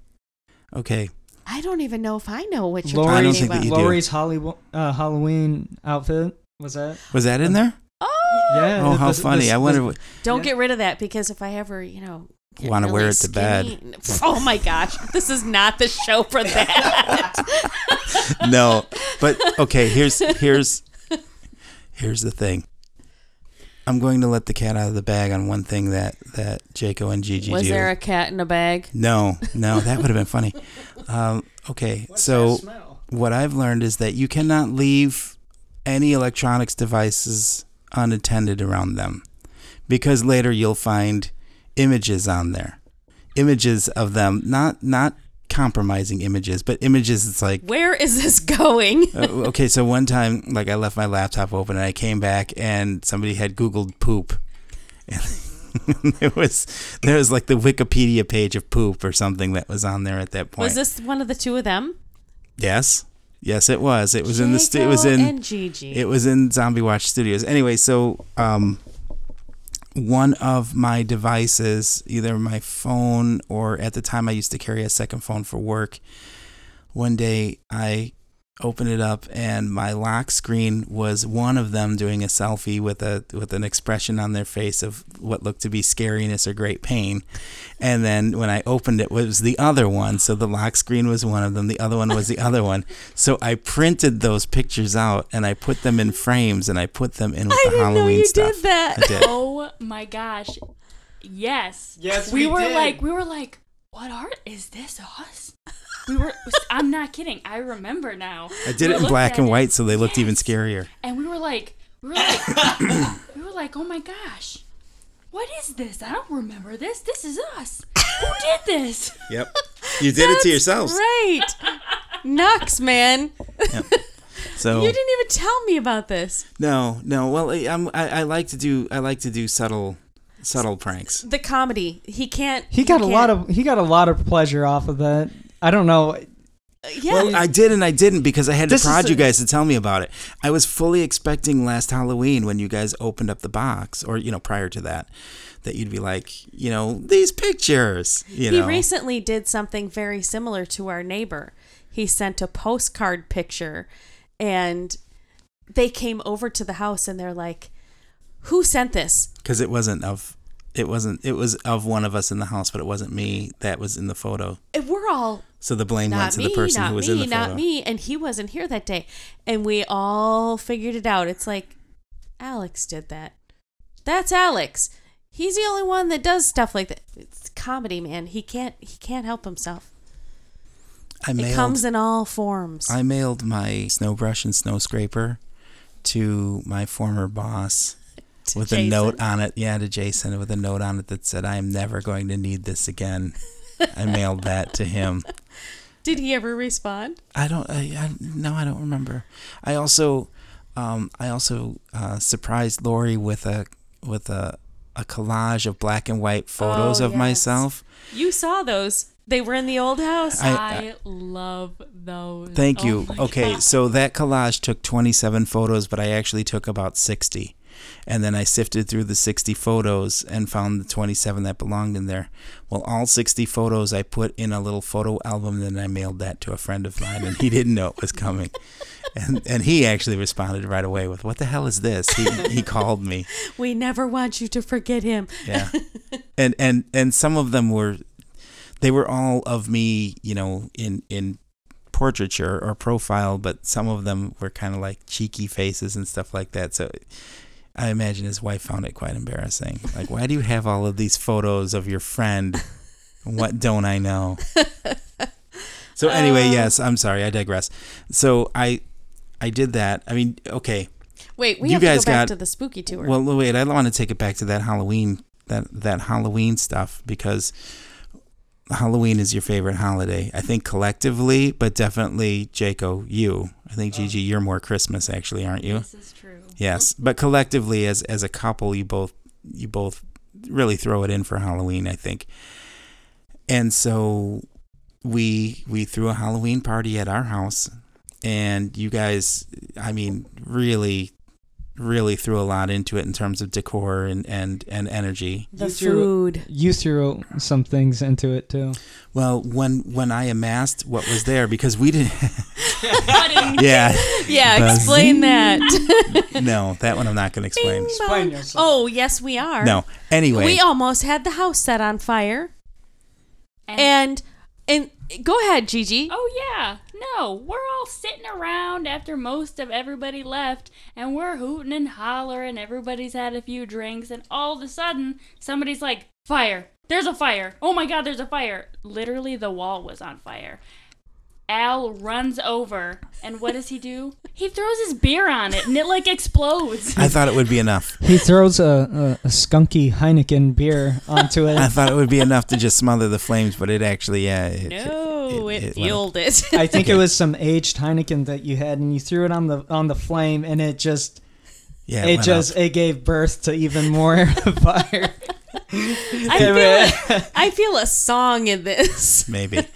Okay. I don't even know if I know what you're I Laurie's, talking about. Laurie's Hollywood, uh, Halloween outfit was that? Was that in there? Oh, Yeah. Oh, how the- funny! the- I wonder. what- don't Yeah. get rid of that because if I ever, you know, Wanna wear it to bed. Oh my gosh, this is not the show for that. no, but okay. Here's here's here's the thing. I'm going to let the cat out of the bag on one thing that that Jake'O and Gigi Was do. there a cat in a bag? no, no, that would have been funny. Um, okay, so what I've learned is that you cannot leave any electronics devices unattended around them because later you'll find images on there. Images of them, not not compromising images, but images it's like Where is this going? uh, okay, so one time like I left my laptop open and I came back and somebody had googled poop. And there was there was like the Wikipedia page of poop or something that was on there at that point. Was this one of the two of them? Yes. Yes, it was. It was in the stu- it was in it was in Zombie Watch Studios. Anyway, so um, one of my devices, either my phone or at the time I used to carry a second phone for work. One day I opened it up and my lock screen was one of them doing a selfie with a with an expression on their face of what looked to be scariness or great pain. And then when I opened it, it was the other one. So the lock screen was one of them. The other one was the other one. So I printed those pictures out and I put them in frames and I put them in with I the didn't know Halloween you stuff. did that. I did. Oh my gosh. Yes. Yes, we, we were did. like we were like, what art is this us? We were I'm not kidding. I remember now. I did We it in black at and it, white so they looked even scarier. And we were like we were like we were like, "Oh my gosh. What is this? I don't remember this. This is us. Who did this?" Yep. You did it to yourselves. Right. Nux, man. So You didn't even tell me about this. No, no. Well, I- I'm, I, I like to do I like to do subtle subtle pranks. The comedy. He can't. He got a can't- lot of he got a lot of pleasure off of that. I don't know. Uh, yeah. Well, I did and I didn't because I had to This is prod a- you guys to tell me about it. I was fully expecting last Halloween when you guys opened up the box, or you know, prior to that, that you'd be like, you know, these pictures. You know he know, recently did something very similar to our neighbor. He sent a postcard picture and they came over to the house and they're like, Who sent this? because it wasn't of. It wasn't. It was of one of us in the house, but it wasn't me that was in the photo. And we're all So the blame went to me, the person who was me, in the photo. not me. And he wasn't here that day. And we all figured it out. It's like, Alex did that. That's Alex. He's the only one that does stuff like that. It's comedy, man. He can't he can't help himself. I It comes in all forms. I mailed my snow brush and snow scraper to my former boss To with Jason. a note on it. Yeah, to Jason with a note on it that said, "I am never going to need this again." I mailed that to him. Did he ever respond? I don't. I, I no, I don't remember. I also, um, I also uh, surprised Laurie with a with a a collage of black and white photos Oh, of yes. myself. You saw those. They were in the old house. I- I, love those. Thank Oh you. Okay, God. so that collage took 27 photos, but I actually took about 60. And then I sifted through the 60 photos and found the 27 that belonged in there. Well, all 60 photos I put in a little photo album, and then I mailed that to a friend of mine, and he didn't know it was coming. And and he actually responded right away with, "What the hell is this?" He he called me. we never want you to forget him. Yeah. And and and some of them were they were all of me, you know, in in portraiture or profile, but some of them were kind of like cheeky faces and stuff like that. So I imagine his wife found it quite embarrassing. Like, why do you have all of these photos of your friend? What don't I know? So anyway, uh. yes, I'm sorry, I digress. So I I did that. I mean, okay. Wait, we You have guys to go back got- to the spooky tour. Well, wait, I want to take it back to that Halloween that that Halloween stuff because Halloween is your favorite holiday. I think collectively, but definitely Jake'O, you. I think Gigi, oh. you're more Christmas actually, aren't you? This is true. Yes, but collectively as as a couple, you both you both really throw it in for Halloween, I think. And so we we threw a Halloween party at our house and you guys I mean really really threw a lot into it in terms of decor and and and energy. the You threw- food. You threw some things into it too. Well, when when I amassed what was there because we didn't Button. Yeah. Yeah, Buzz. explain that. No, that one I'm not going to explain. Bing Explain yourself. Oh, yes, we are. No. Anyway, We almost had the house set on fire. And, And and go ahead, Gigi. oh yeah, no, we're all sitting around after most of everybody left, and we're hooting and hollering. Everybody's had a few drinks, and all of a sudden, somebody's like, "Fire! There's a fire! Oh my God, there's a fire!" Literally, the wall was on fire. Al runs over, and what does he do? He throws his beer on it, and it like explodes. I thought it would be enough. He throws a, a, a skunky Heineken beer onto it. I thought it would be enough to just smother the flames, but it actually, yeah. It, No, it, it went- fueled it. I think it was some aged Heineken that you had, and you threw it on the on the flame, and it just yeah, it went just up. it gave birth to even more fire. I feel, I feel a song in this. maybe.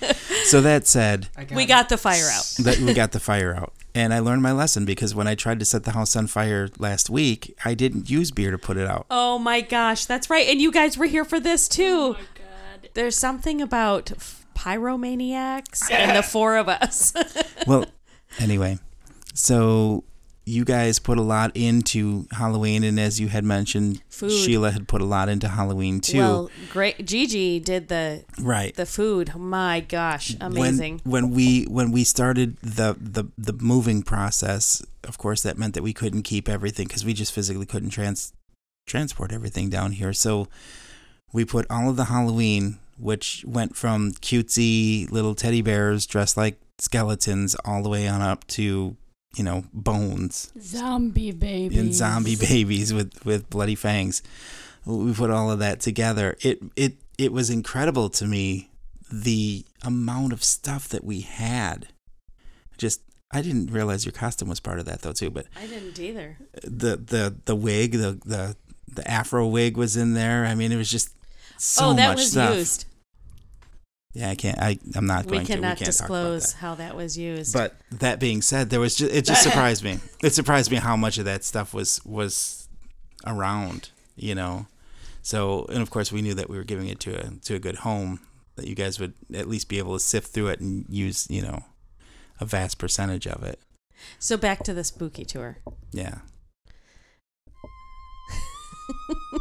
So that said, We got the fire out. that we got the fire out, and I learned my lesson because when I tried to set the house on fire last week, I didn't use beer to put it out. Oh my gosh, that's right. And you guys were here for this oh too. my God. There's something about pyromaniacs and the four of us. Well, anyway, so you guys put a lot into Halloween, and as you had mentioned, Food. Shiela had put a lot into Halloween too. Well, great. Gigi did the right. the food. My gosh, amazing. When, when we when we started the, the the moving process, of course, that meant that we couldn't keep everything because we just physically couldn't trans transport everything down here. So we put all of the Halloween, which went from cutesy little teddy bears dressed like skeletons, all the way on up to you know bones Zombie babies. and zombie babies with with bloody fangs. We put all of that together. It it it was incredible to me the amount of stuff that we had. Just I didn't realize your costume was part of that though too, but I didn't either. the the the wig, the the the afro wig was in there. I mean, it was just oh, so oh, that much was stuff. used. Yeah, I can't. I I'm not We going to. We cannot can't disclose that. how that was used. But that being said, there was just it just surprised me. It surprised me how much of that stuff was was around, you know. So, and of course, we knew that we were giving it to a to a good home that you guys would at least be able to sift through it and use, you know, a vast percentage of it. So back to the spooky tour. Yeah.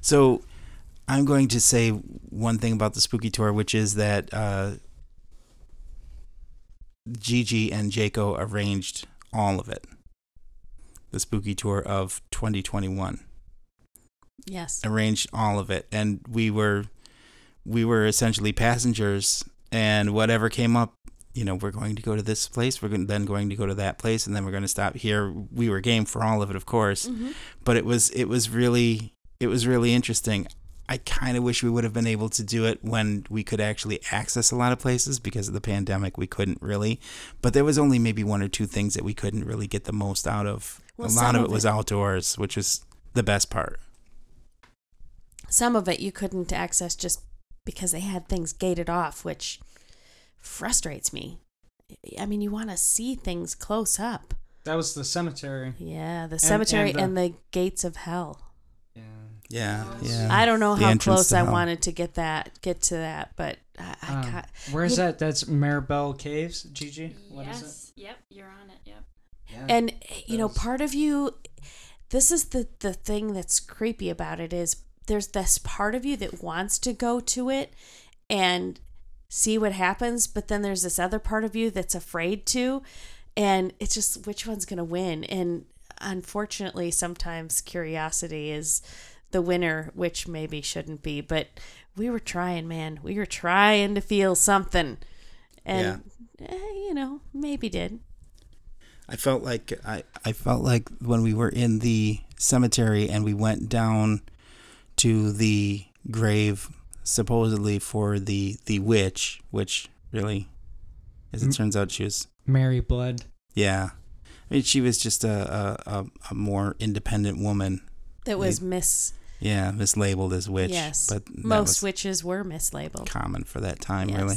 so, I'm going to say one thing about the spooky tour, which is that uh, Gigi and Jake'O arranged all of it. The spooky tour of 2021 Yes. arranged all of it. And we were we were essentially passengers. And whatever came up you know we're going to go to this place. We're then going to go to that place. And then we're going to stop here. We were game for all of it of course. Mm-hmm. but it was it was really it was really interesting i kind of wish we would have been able to do it when we could actually access a lot of places because of the pandemic we couldn't really but there was only maybe one or two things that we couldn't really get the most out of Well, a lot some of of it was it- outdoors which was the best part Some of it you couldn't access just because they had things gated off, which frustrates me. I mean, you want to see things close up. That was the cemetery. Yeah, the cemetery and uh, and the- the, gates of hell. Yeah. yeah yeah I don't know The how close I wanted to get that, get to that, but I, I Um, got, where's You- that? That's Maribel Caves, Gigi. What is yes. Yep. You're on it. Yep. Yeah. and you know, part of you. This is the the thing that's creepy about it is there's this part of you that wants to go to it and see what happens, but then there's this other part of you that's afraid to, and it's just which one's gonna win. And unfortunately, sometimes curiosity is the winner, which maybe shouldn't be. But we were trying, man. We were trying to feel something, and eh, you know, maybe did. I felt like I, I felt like when we were in the cemetery and we went down to the grave supposedly for the the witch, which really as it turns out she was Mary Blood. yeah. I mean she was just a a, a, a more independent woman. That was mis. Yeah, mislabeled as witch. Yes. But Most witches were mislabeled. common for that time Yes. really.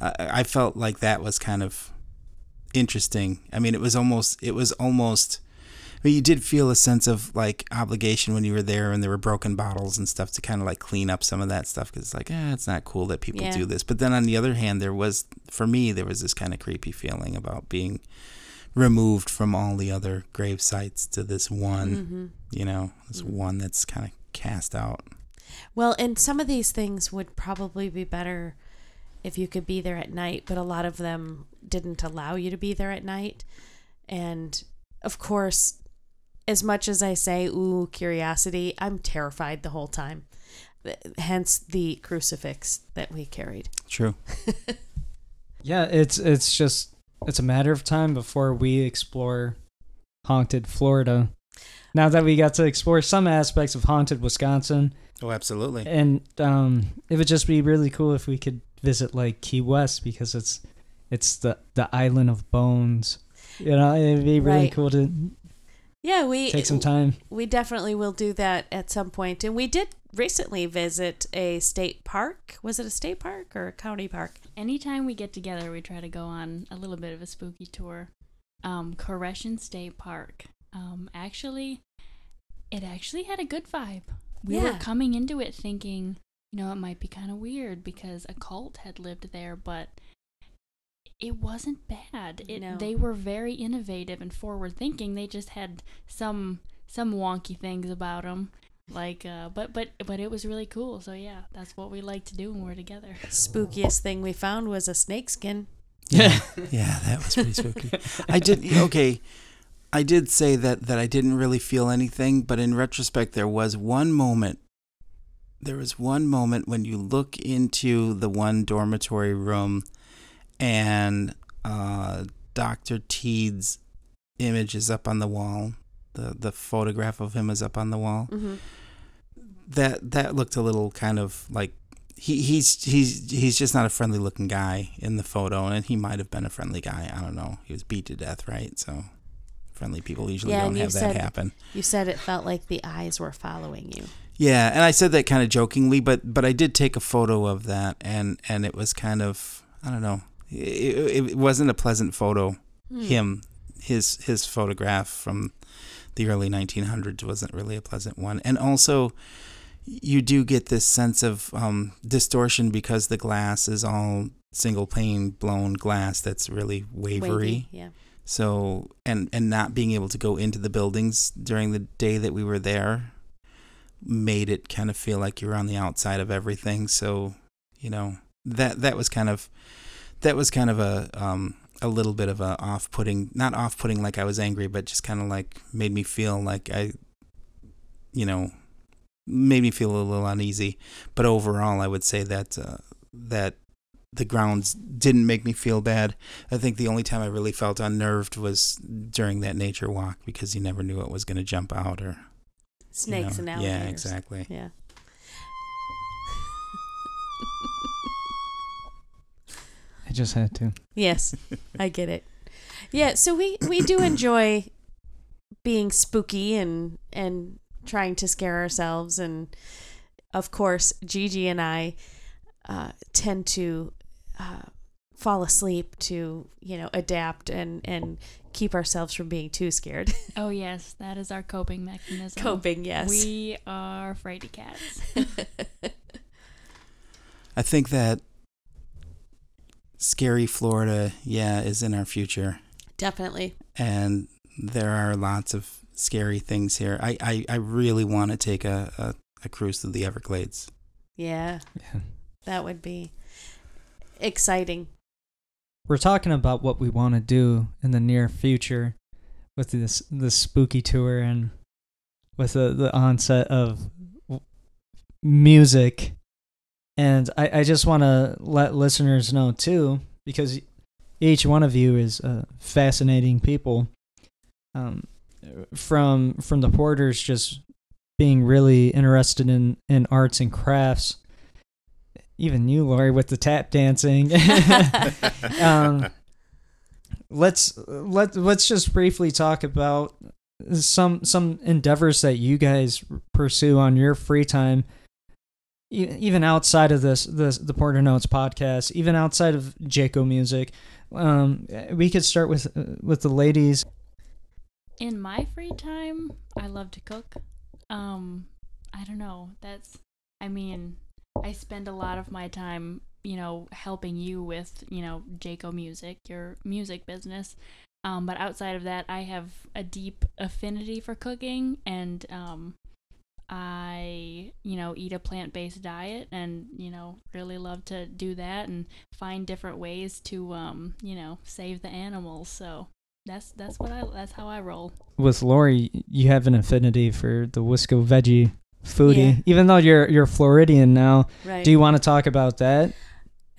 I, I felt like that was kind of interesting. I mean, it was almost it was almost. I mean, you did feel a sense of like obligation when you were there, and there were broken bottles and stuff to kind of like clean up some of that stuff because it's like, eh, it's not cool that people Yeah. do this. But then on the other hand, there was for me there was this kind of creepy feeling about being removed from all the other grave sites to this one. hmm You know, this mm. one that's kind of cast out. Well, and some of these things would probably be better if you could be there at night, but a lot of them didn't allow you to be there at night. And of course, as much as I say, ooh, curiosity, I'm terrified the whole time. Hence the crucifix that we carried. True. Yeah, it's it's just it's a matter of time before we explore haunted Florida. Now that we got to explore some aspects of haunted Wisconsin, Oh, absolutely. and um, it would just be really cool if we could visit like Key West because it's it's the the island of bones. You know, it'd be really Right. cool to Yeah, we take some time. we definitely will do that at some point. And we did recently visit a state park. Was it a state park or a county park? Anytime we get together, we try to go on a little bit of a spooky tour. Um, Koreshan State Park. Um, actually, it actually had a good vibe. We were coming into it thinking, you know, it might be kind of weird because a cult had lived there, but it wasn't bad. It, No. They were very innovative and forward thinking. They just had some some wonky things about them. Like, uh, but but but it was really cool. So yeah, that's what we like to do when we're together. Spookiest thing we found was a snake skin. Yeah, yeah, that was pretty spooky. I did okay. I did say that that I didn't really feel anything, but in retrospect, there was one moment. There was one moment when you look into the one dormitory room, and uh, Doctor Teed's image is up on the wall. the The photograph of him is up on the wall. Mm-hmm. That that looked a little kind of like he he's he's he's just not a friendly looking guy in the photo, and he might have been a friendly guy. I don't know. He was beat to death, right? So friendly people usually Yeah, don't have that said- happen. You said it felt like the eyes were following you. Yeah, and I said that kind of jokingly, but but I did take a photo of that, and and it was kind of I don't know. It, it, wasn't a pleasant photo. Hmm. Him, his his photograph from the early 1900s wasn't really a pleasant one. And also, you do get this sense of um, distortion because the glass is all single pane blown glass that's really wavery. Wavy, yeah. So and and not being able to go into the buildings during the day that we were there made it kind of feel like you were on the outside of everything. So you know that that was kind of that was kind of a um, a little bit of a off putting not off putting like I was angry, but just kind of like made me feel like I you know made me feel a little uneasy. But overall, I would say that uh, that the grounds didn't make me feel bad. I think the only time I really felt unnerved was during that nature walk because you never knew what was going to jump out or you Snakes know. and alligators. Yeah, exactly. Yeah. I just had to. Yes, I get it. Yeah, so we we do enjoy being spooky and and trying to scare ourselves, and of course, Gigi and I uh, tend to uh, fall asleep to you know adapt and and keep ourselves from being too scared. Oh yes, that is our coping mechanism. Coping, yes. We are fraidy cats. I think that scary Florida, yeah, is in our future. Definitely. and there are lots of scary things here. I, I, I really want to take a, a, a cruise through the Everglades. Yeah, Yeah. that would be exciting. We're talking about what we want to do in the near future with this this spooky tour and with the, the onset of music. And I, I just want to let listeners know too, because each one of you is uh, fascinating people. Um, from from the porters just being really interested in, in arts and crafts. Even you, Laurie, with the tap dancing. um, let's let let's just briefly talk about some some endeavors that you guys pursue on your free time even outside of this this the Porter Notes podcast even outside of Jake'O music um we could start with with the ladies In my free time, I love to cook. Um, I don't know. That's, I mean, I spend a lot of my time, you know, helping you with, you know, Jake'O Music, your music business. Um, but outside of that, I have a deep affinity for cooking, and um, I, you know, eat a plant-based diet, and you know, really love to do that and find different ways to, um, you know, save the animals. So that's that's what I that's how I roll. with Laurie you have an affinity for the Wisco veggie foodie Yeah. even though you're you're Floridian now Right. do you want to talk about that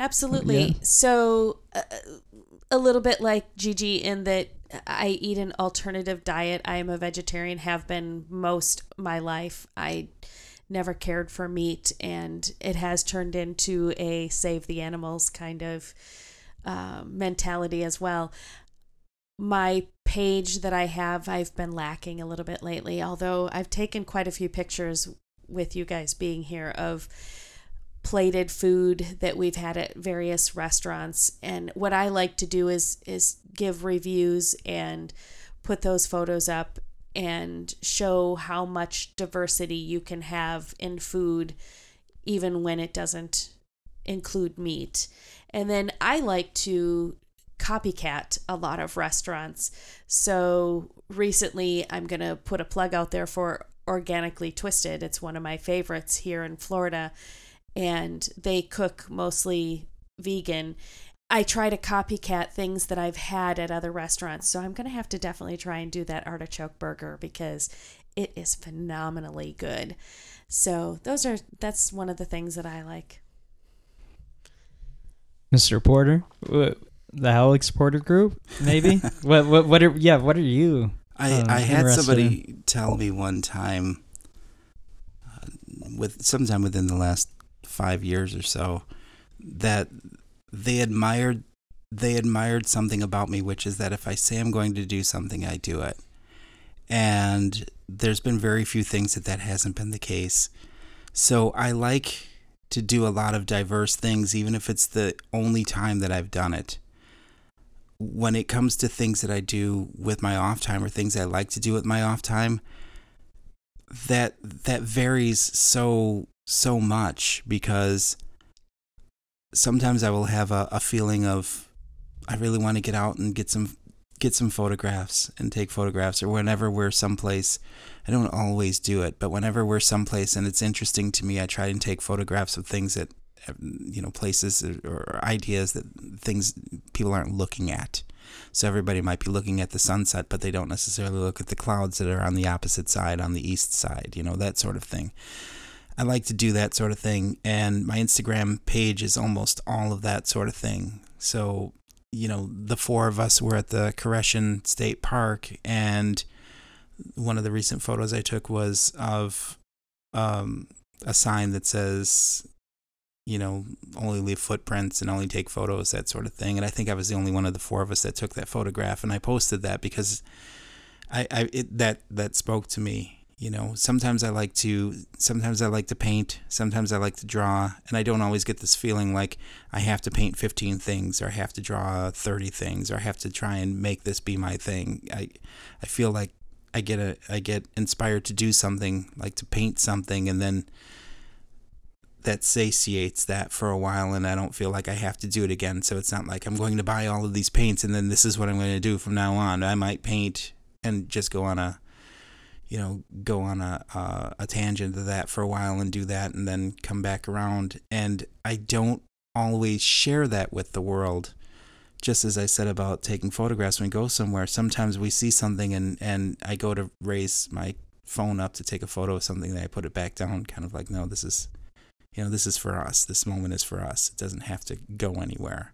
Absolutely. Yeah. So, uh, a little bit like Gigi in that I eat an alternative diet. I am a vegetarian, have been most my life. I never cared for meat, and it has turned into a save the animals kind of uh, mentality as well. My page that I have, I've been lacking a little bit lately, although I've taken quite a few pictures with you guys being here of plated food that we've had at various restaurants and what I like to do is is give reviews and put those photos up and show how much diversity you can have in food even when it doesn't include meat. And then I like to copycat a lot of restaurants. So recently I'm going to put a plug out there for Organically Twisted. It's one of my favorites here in Florida and they cook mostly vegan. I try to copycat things that I've had at other restaurants. So I'm going to have to definitely try and do that artichoke burger because it is phenomenally good. So those are that's one of the things that I like. Mr. Porter Wh- the Alex Porter group maybe what what what are yeah what are you I, Uh, I had somebody tell me one time, uh, with sometime within the last five years or so, that they admired they admired something about me, which is that if I say I'm going to do something, I do it. And there's been very few things that that hasn't been the case. So I like to do a lot of diverse things, even if it's the only time that I've done it. When it comes to things that I do with my off time or things I like to do with my off time, that that varies so so much because sometimes I will have a, a feeling of I really want to get out and get some get some photographs and take photographs or whenever we're someplace I don't always do it but whenever we're someplace and it's interesting to me I try and take photographs of things that you know places or ideas that things people aren't looking at. So everybody might be looking at the sunset but they don't necessarily look at the clouds that are on the opposite side on the east side you know that sort of thing. I like to do that sort of thing and my Instagram page is almost all of that sort of thing. So you know, the four of us were at the Koreshan State Park, and one of the recent photos I took was of um, a sign that says, you know, only leave footprints and only take photos, that sort of thing. And I think I was the only one of the four of us that took that photograph, and I posted that because I, I it, that that spoke to me you know sometimes i like to sometimes i like to paint sometimes i like to draw and i don't always get this feeling like i have to paint 15 things or i have to draw 30 things or i have to try and make this be my thing i i feel like i get a i get inspired to do something like to paint something and then that satiates that for a while and I don't feel like I have to do it again. So it's not like I'm going to buy all of these paints and then this is what I'm going to do from now on. I might paint and just go on a you know, go on a, a, tangent of that for a while and do that and then come back around. And I don't always share that with the world. Just as I said about taking photographs when we go somewhere, sometimes we see something and, and I go to raise my phone up to take a photo of something and I put it back down, kind of like, no, this is, you know, this is for us. This moment is for us. It doesn't have to go anywhere.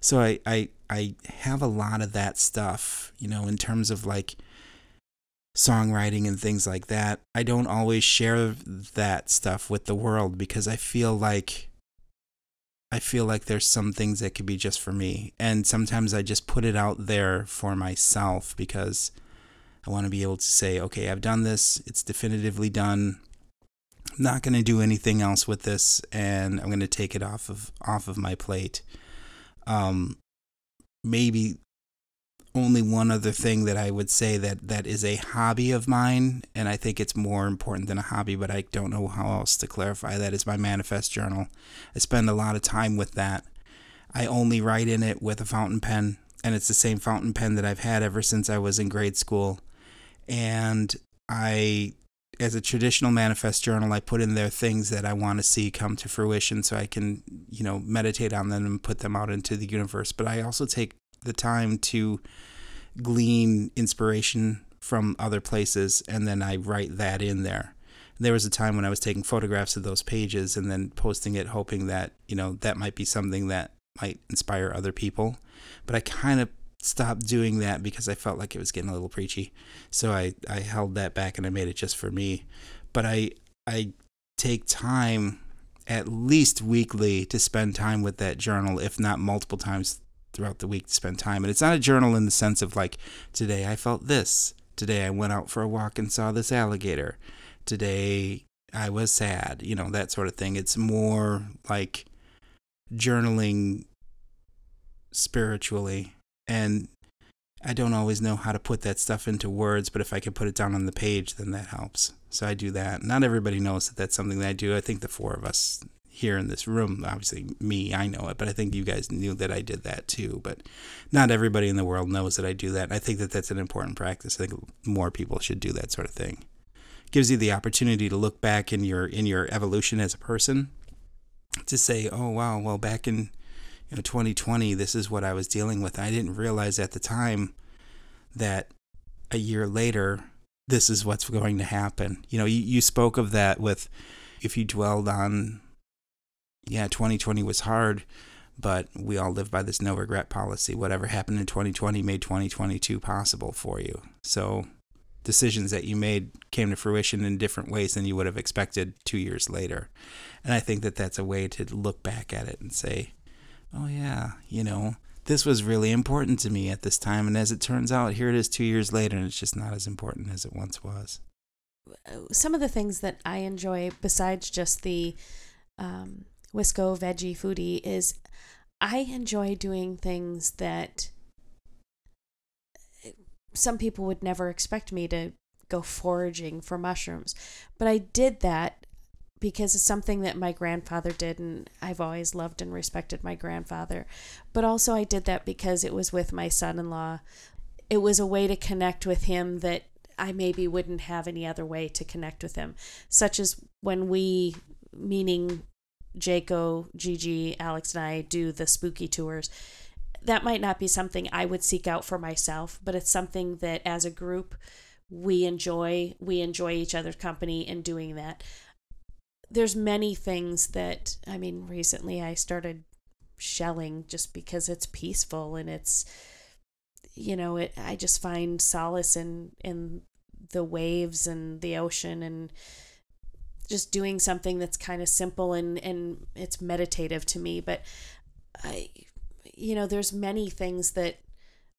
So I, I, I have a lot of that stuff, you know, in terms of like, songwriting and things like that, I don't always share that stuff with the world because I feel like I feel like there's some things that could be just for me. And sometimes I just put it out there for myself because I want to be able to say, okay, I've done this, it's definitively done. Not going to do anything else with this and I'm going to take it off of off of my plate. Um maybe only one other thing that I would say that that is a hobby of mine, and I think it's more important than a hobby, but I don't know how else to clarify that is my manifest journal. I spend a lot of time with that. I only write in it with a fountain pen, and it's the same fountain pen that I've had ever since I was in grade school. And I as a traditional manifest journal, I put in there things that I want to see come to fruition so I can, you know, meditate on them and put them out into the universe. But I also take the time to glean inspiration from other places and then I write that in there. There was a time when I was taking photographs of those pages and then posting it, hoping that, you know, that might be something that might inspire other people. But I kind of stopped doing that because I felt like it was getting a little preachy. So I, I held that back and I made it just for me. But I I take time at least weekly to spend time with that journal, if not multiple times throughout the week to spend time. And it's not a journal in the sense of like, today I felt this. Today I went out for a walk and saw this alligator. Today I was sad, you know, that sort of thing. It's more like journaling spiritually. And I don't always know how to put that stuff into words, but if I can put it down on the page, then that helps. So I do that. Not everybody knows that that's something that I do. I think the four of us here in this room. Obviously, me, I know it, but I think you guys knew that I did that too. But not everybody in the world knows that I do that. And I think that that's an important practice. I think more people should do that sort of thing. Gives you the opportunity to look back in your in your evolution as a person to say, "Oh wow, well back in you know 2020, this is what I was dealing with. I didn't realize at the time that a year later this is what's going to happen." You know, you, you spoke of that with if you dwelled on yeah, 2020 was hard, but we all live by this no regret policy. Whatever happened in 2020 made 2022 possible for you. So decisions that you made came to fruition in different ways than you would have expected two years later. And I think that that's a way to look back at it and say, oh, yeah, you know, this was really important to me at this time. And as it turns out, here it is two years later, and it's just not as important as it once was. Some of the things that I enjoy, besides just the um, Wisco Veggie Foodie is I enjoy doing things that some people would never expect me to go foraging for mushrooms, but I did that because it's something that my grandfather did and I've always loved and respected my grandfather. But also I did that because it was with my son-in-law. It was a way to connect with him that I maybe wouldn't have any other way to connect with him, such as when we meaning Jake'O, Gigi, Alex and I do the spooky tours. That might not be something I would seek out for myself, but it's something that as a group we enjoy. We enjoy each other's company in doing that there's many things that I mean recently I started shelling just because it's peaceful and it's you know it I just find solace in in the waves and the ocean and just doing something that's kind of simple and and it's meditative to me. But I you know there's many things that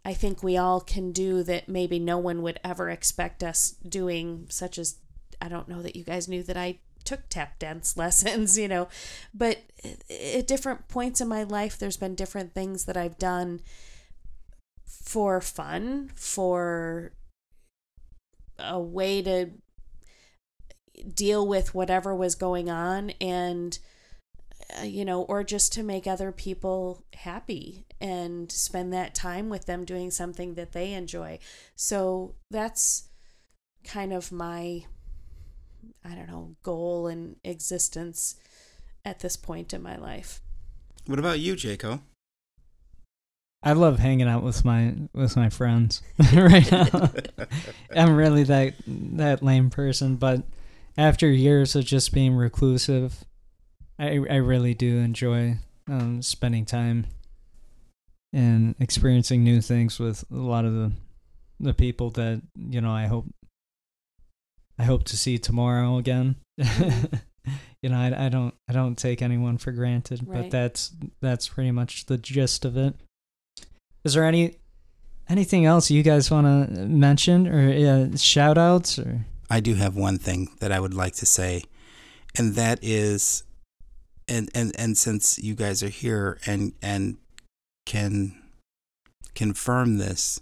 I think we all can do that maybe no one would ever expect us doing such as I don't know that you guys knew that I took tap dance lessons, you know. But at different points in my life, there's been different things that I've done for fun, for a way to deal with whatever was going on and uh, you know or just to make other people happy and spend that time with them doing something that they enjoy so that's kind of my I don't know, goal and existence at this point in my life. What about you, Jake'O? I love hanging out with my with my friends right now. I'm really that that lame person, but after years of just being reclusive, I I really do enjoy um, spending time and experiencing new things with a lot of the the people that you know I hope I hope to see tomorrow again. you know, I, I don't I don't take anyone for granted, right. but that's that's pretty much the gist of it. Is there any anything else you guys want to mention or uh, shout outs or I do have one thing that I would like to say and that is and and and since you guys are here and and can confirm this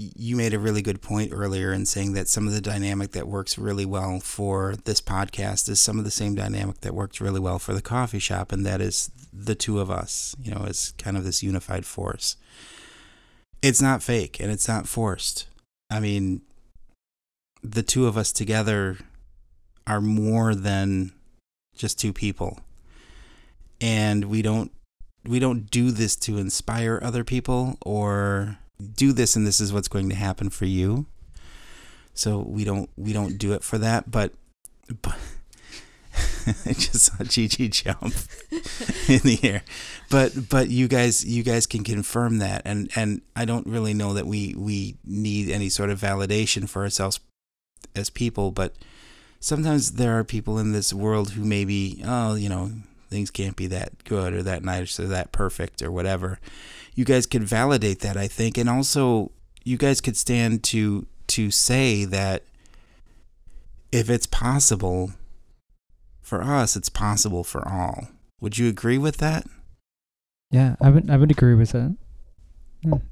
you made a really good point earlier in saying that some of the dynamic that works really well for this podcast is some of the same dynamic that works really well for the coffee shop, and that is the two of us, you know, as kind of this unified force. It's not fake and it's not forced. I mean, the two of us together are more than just two people. And we don't we don't do this to inspire other people or do this and this is what's going to happen for you. So we don't we don't do it for that, but but I just saw Gigi jump in the air. But but you guys you guys can confirm that and and I don't really know that we we need any sort of validation for ourselves as people, but sometimes there are people in this world who maybe oh, you know, things can't be that good or that nice or that perfect or whatever you guys could validate that, I think, and also you guys could stand to to say that if it's possible for us, it's possible for all. Would you agree with that? Yeah, I would. I would agree with that.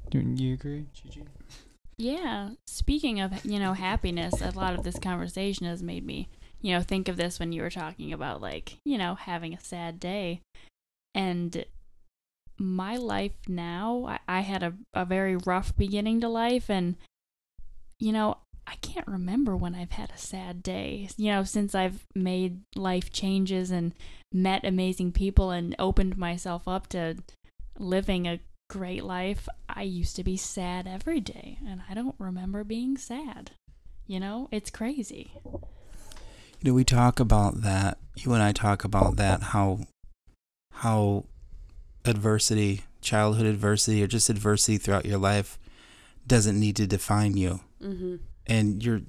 Do you agree, Gigi? Yeah. Speaking of, you know, happiness, a lot of this conversation has made me, you know, think of this when you were talking about like, you know, having a sad day. And my life now, I, I had a, a very rough beginning to life, and, you know, I can't remember when I've had a sad day. You know, since I've made life changes and met amazing people and opened myself up to living a great life, I used to be sad every day, and I don't remember being sad. You know, it's crazy. You know, we talk about that. You and I talk about that. How how adversity, childhood adversity, or just adversity throughout your life doesn't need to define you. Mm-hmm. And you're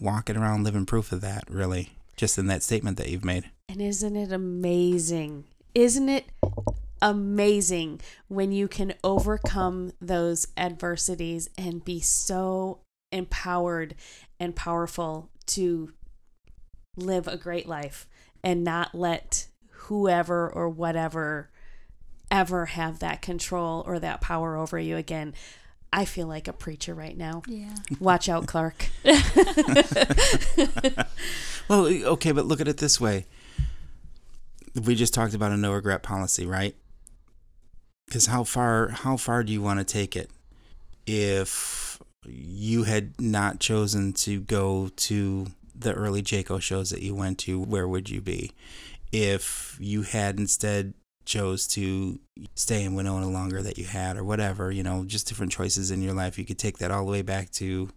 walking around living proof of that, really, just in that statement that you've made. And isn't it amazing? Isn't it amazing when you can overcome those adversities and be so empowered and powerful to live a great life and not let whoever or whatever ever have that control or that power over you again. I feel like a preacher right now. Yeah. Watch out, Clark. Well, okay, but look at it this way. We just talked about a no regret policy, right? Because how far how far do you want to take it? If you had not chosen to go to the early Jake'O shows that you went to, where would you be? If you had instead chose to stay in Winona longer that you had or whatever, you know, just different choices in your life. You could take that all the way back to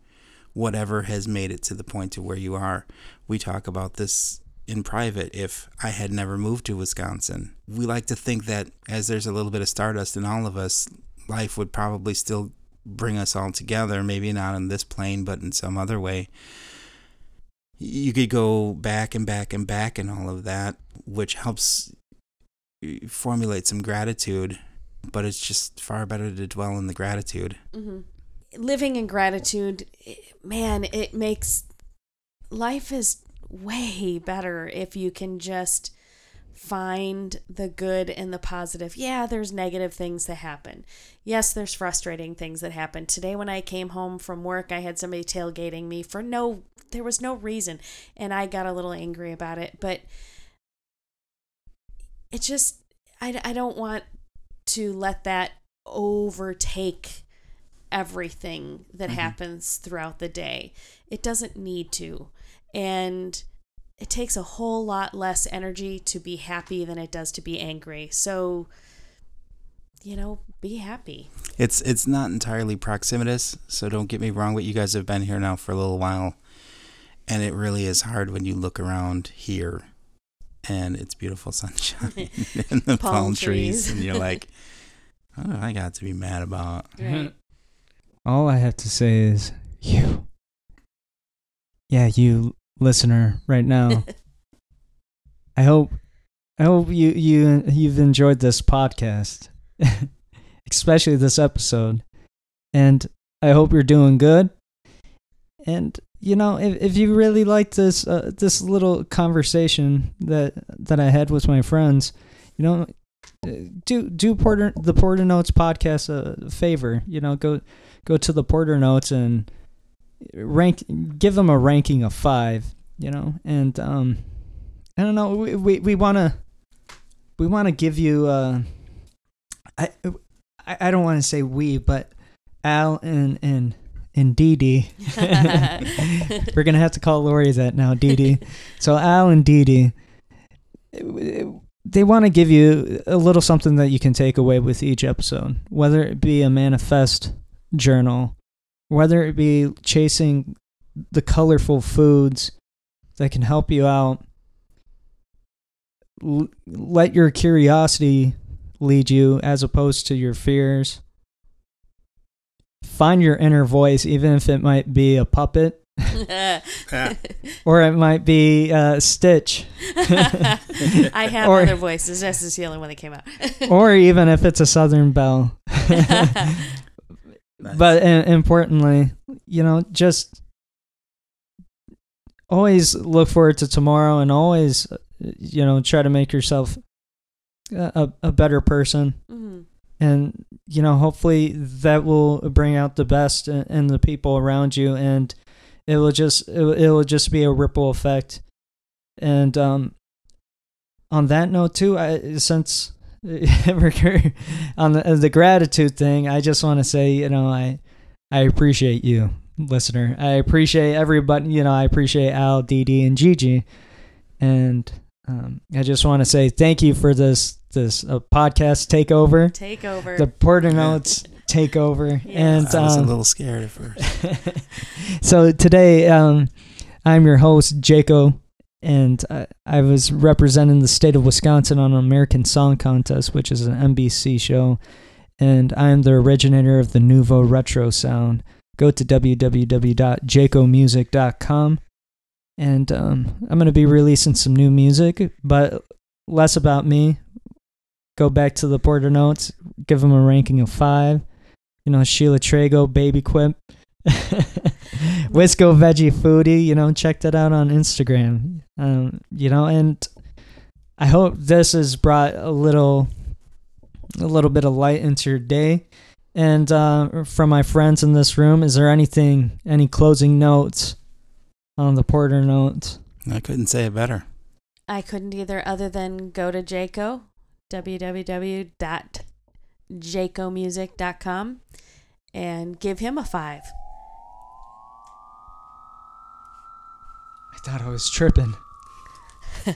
whatever has made it to the point to where you are. We talk about this in private if I had never moved to Wisconsin. We like to think that as there's a little bit of stardust in all of us, life would probably still bring us all together, maybe not in this plane, but in some other way. You could go back and back and back and all of that, which helps formulate some gratitude, but it's just far better to dwell in the gratitude. hmm Living in gratitude, man, it makes life is way better if you can just find the good and the positive. Yeah, there's negative things that happen. Yes, there's frustrating things that happen. Today when I came home from work, I had somebody tailgating me for no there was no reason and I got a little angry about it, but it just I, I don't want to let that overtake everything that Mhm. happens throughout the day. It doesn't need to. And it takes a whole lot less energy to be happy than it does to be angry. So, you know, be happy. It's it's not entirely proximitous, so don't get me wrong. But you guys have been here now for a little while, and it really is hard when you look around here, and it's beautiful sunshine and the palm, Palm trees. trees. and you're like, "Oh, I got to be mad about." Right. All I have to say is you. Yeah, you listener right now. I hope I hope you you you've enjoyed this podcast. Especially this episode. And I hope you're doing good. And you know, if if you really like this uh, this little conversation that that I had with my friends, you know, do do Porter the Porter Notes podcast a favor. You know, go go to the Porter Notes and rank give them a ranking of five. You know, and um, I don't know. We we, we want to we want to give you. Uh, I I I don't want to say we, but Al and and and Dee Dee. We're gonna have to call Laurie that now, Dee Dee. So Al and Dee Dee, they want to give you a little something that you can take away with each episode, whether it be a manifest journal, whether it be chasing the colorful foods that can help you out. L- let your curiosity lead you as opposed to your fears. Find your inner voice, even if it might be a puppet or it might be uh, Stitch. I have Or- other voices. This is the only one that came out. or even if it's a Southern Belle. But uh, importantly, you know, just always look forward to tomorrow and always, uh, you know, try to make yourself a, a, a better person. Mhm. And, you know, hopefully that will bring out the best in, in the people around you and it will just, it, will- just be a ripple effect. And, um, on that note too, I, since on the the gratitude thing, I just want to say, you know, I I appreciate you, listener. I appreciate everybody. You know, I appreciate Al, Dee, and Gigi, and um, I just want to say thank you for this this uh, podcast takeover, Take over. the Porter Notes takeover, Yes. and I was a um, little scared at first. so today, um, I'm your host, Jake'O, and I, I was representing the state of Wisconsin on an American Song Contest, which is an NBC show, and I'm the originator of the Nouveau Retro sound. Go to www.jakeomusic.com, and um, I'm going to be releasing some new music, but less about me. Go back to the Porter Notes, give them a ranking of five. You know, Shiela Trago, BabyQuip. Wisco Veggie Foodie, you know, check that out on Instagram. Um, you know, and I hope this has brought a little a little bit of light into your day. And uh, from my friends in this room, is there anything, any closing notes on the Porter notes? I couldn't say it better. I couldn't either, other than go to Jake'O, www.jakeomusic.com, and give him a five. I thought I was tripping.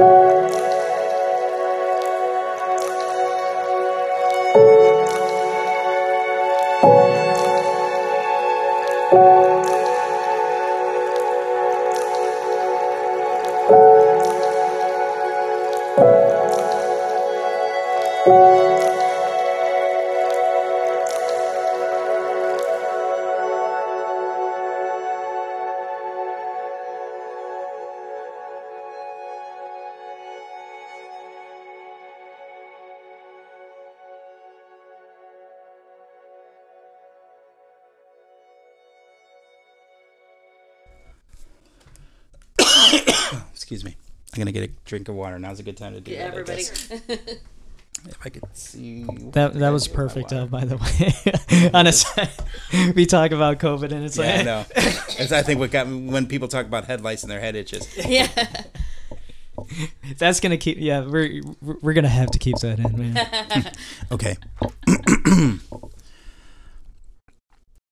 Excuse drink of water. Now's a good time to do Yeah, that. I everybody. guess. If I could see. That that was perfect, uh, by the way. On a side, we talk about COVID, and it's Yeah, I like know. That's I think what got me when people talk about headlights and their head itches. yeah. that's gonna keep. Yeah, we're we're we're gonna have to keep that in, man. Okay.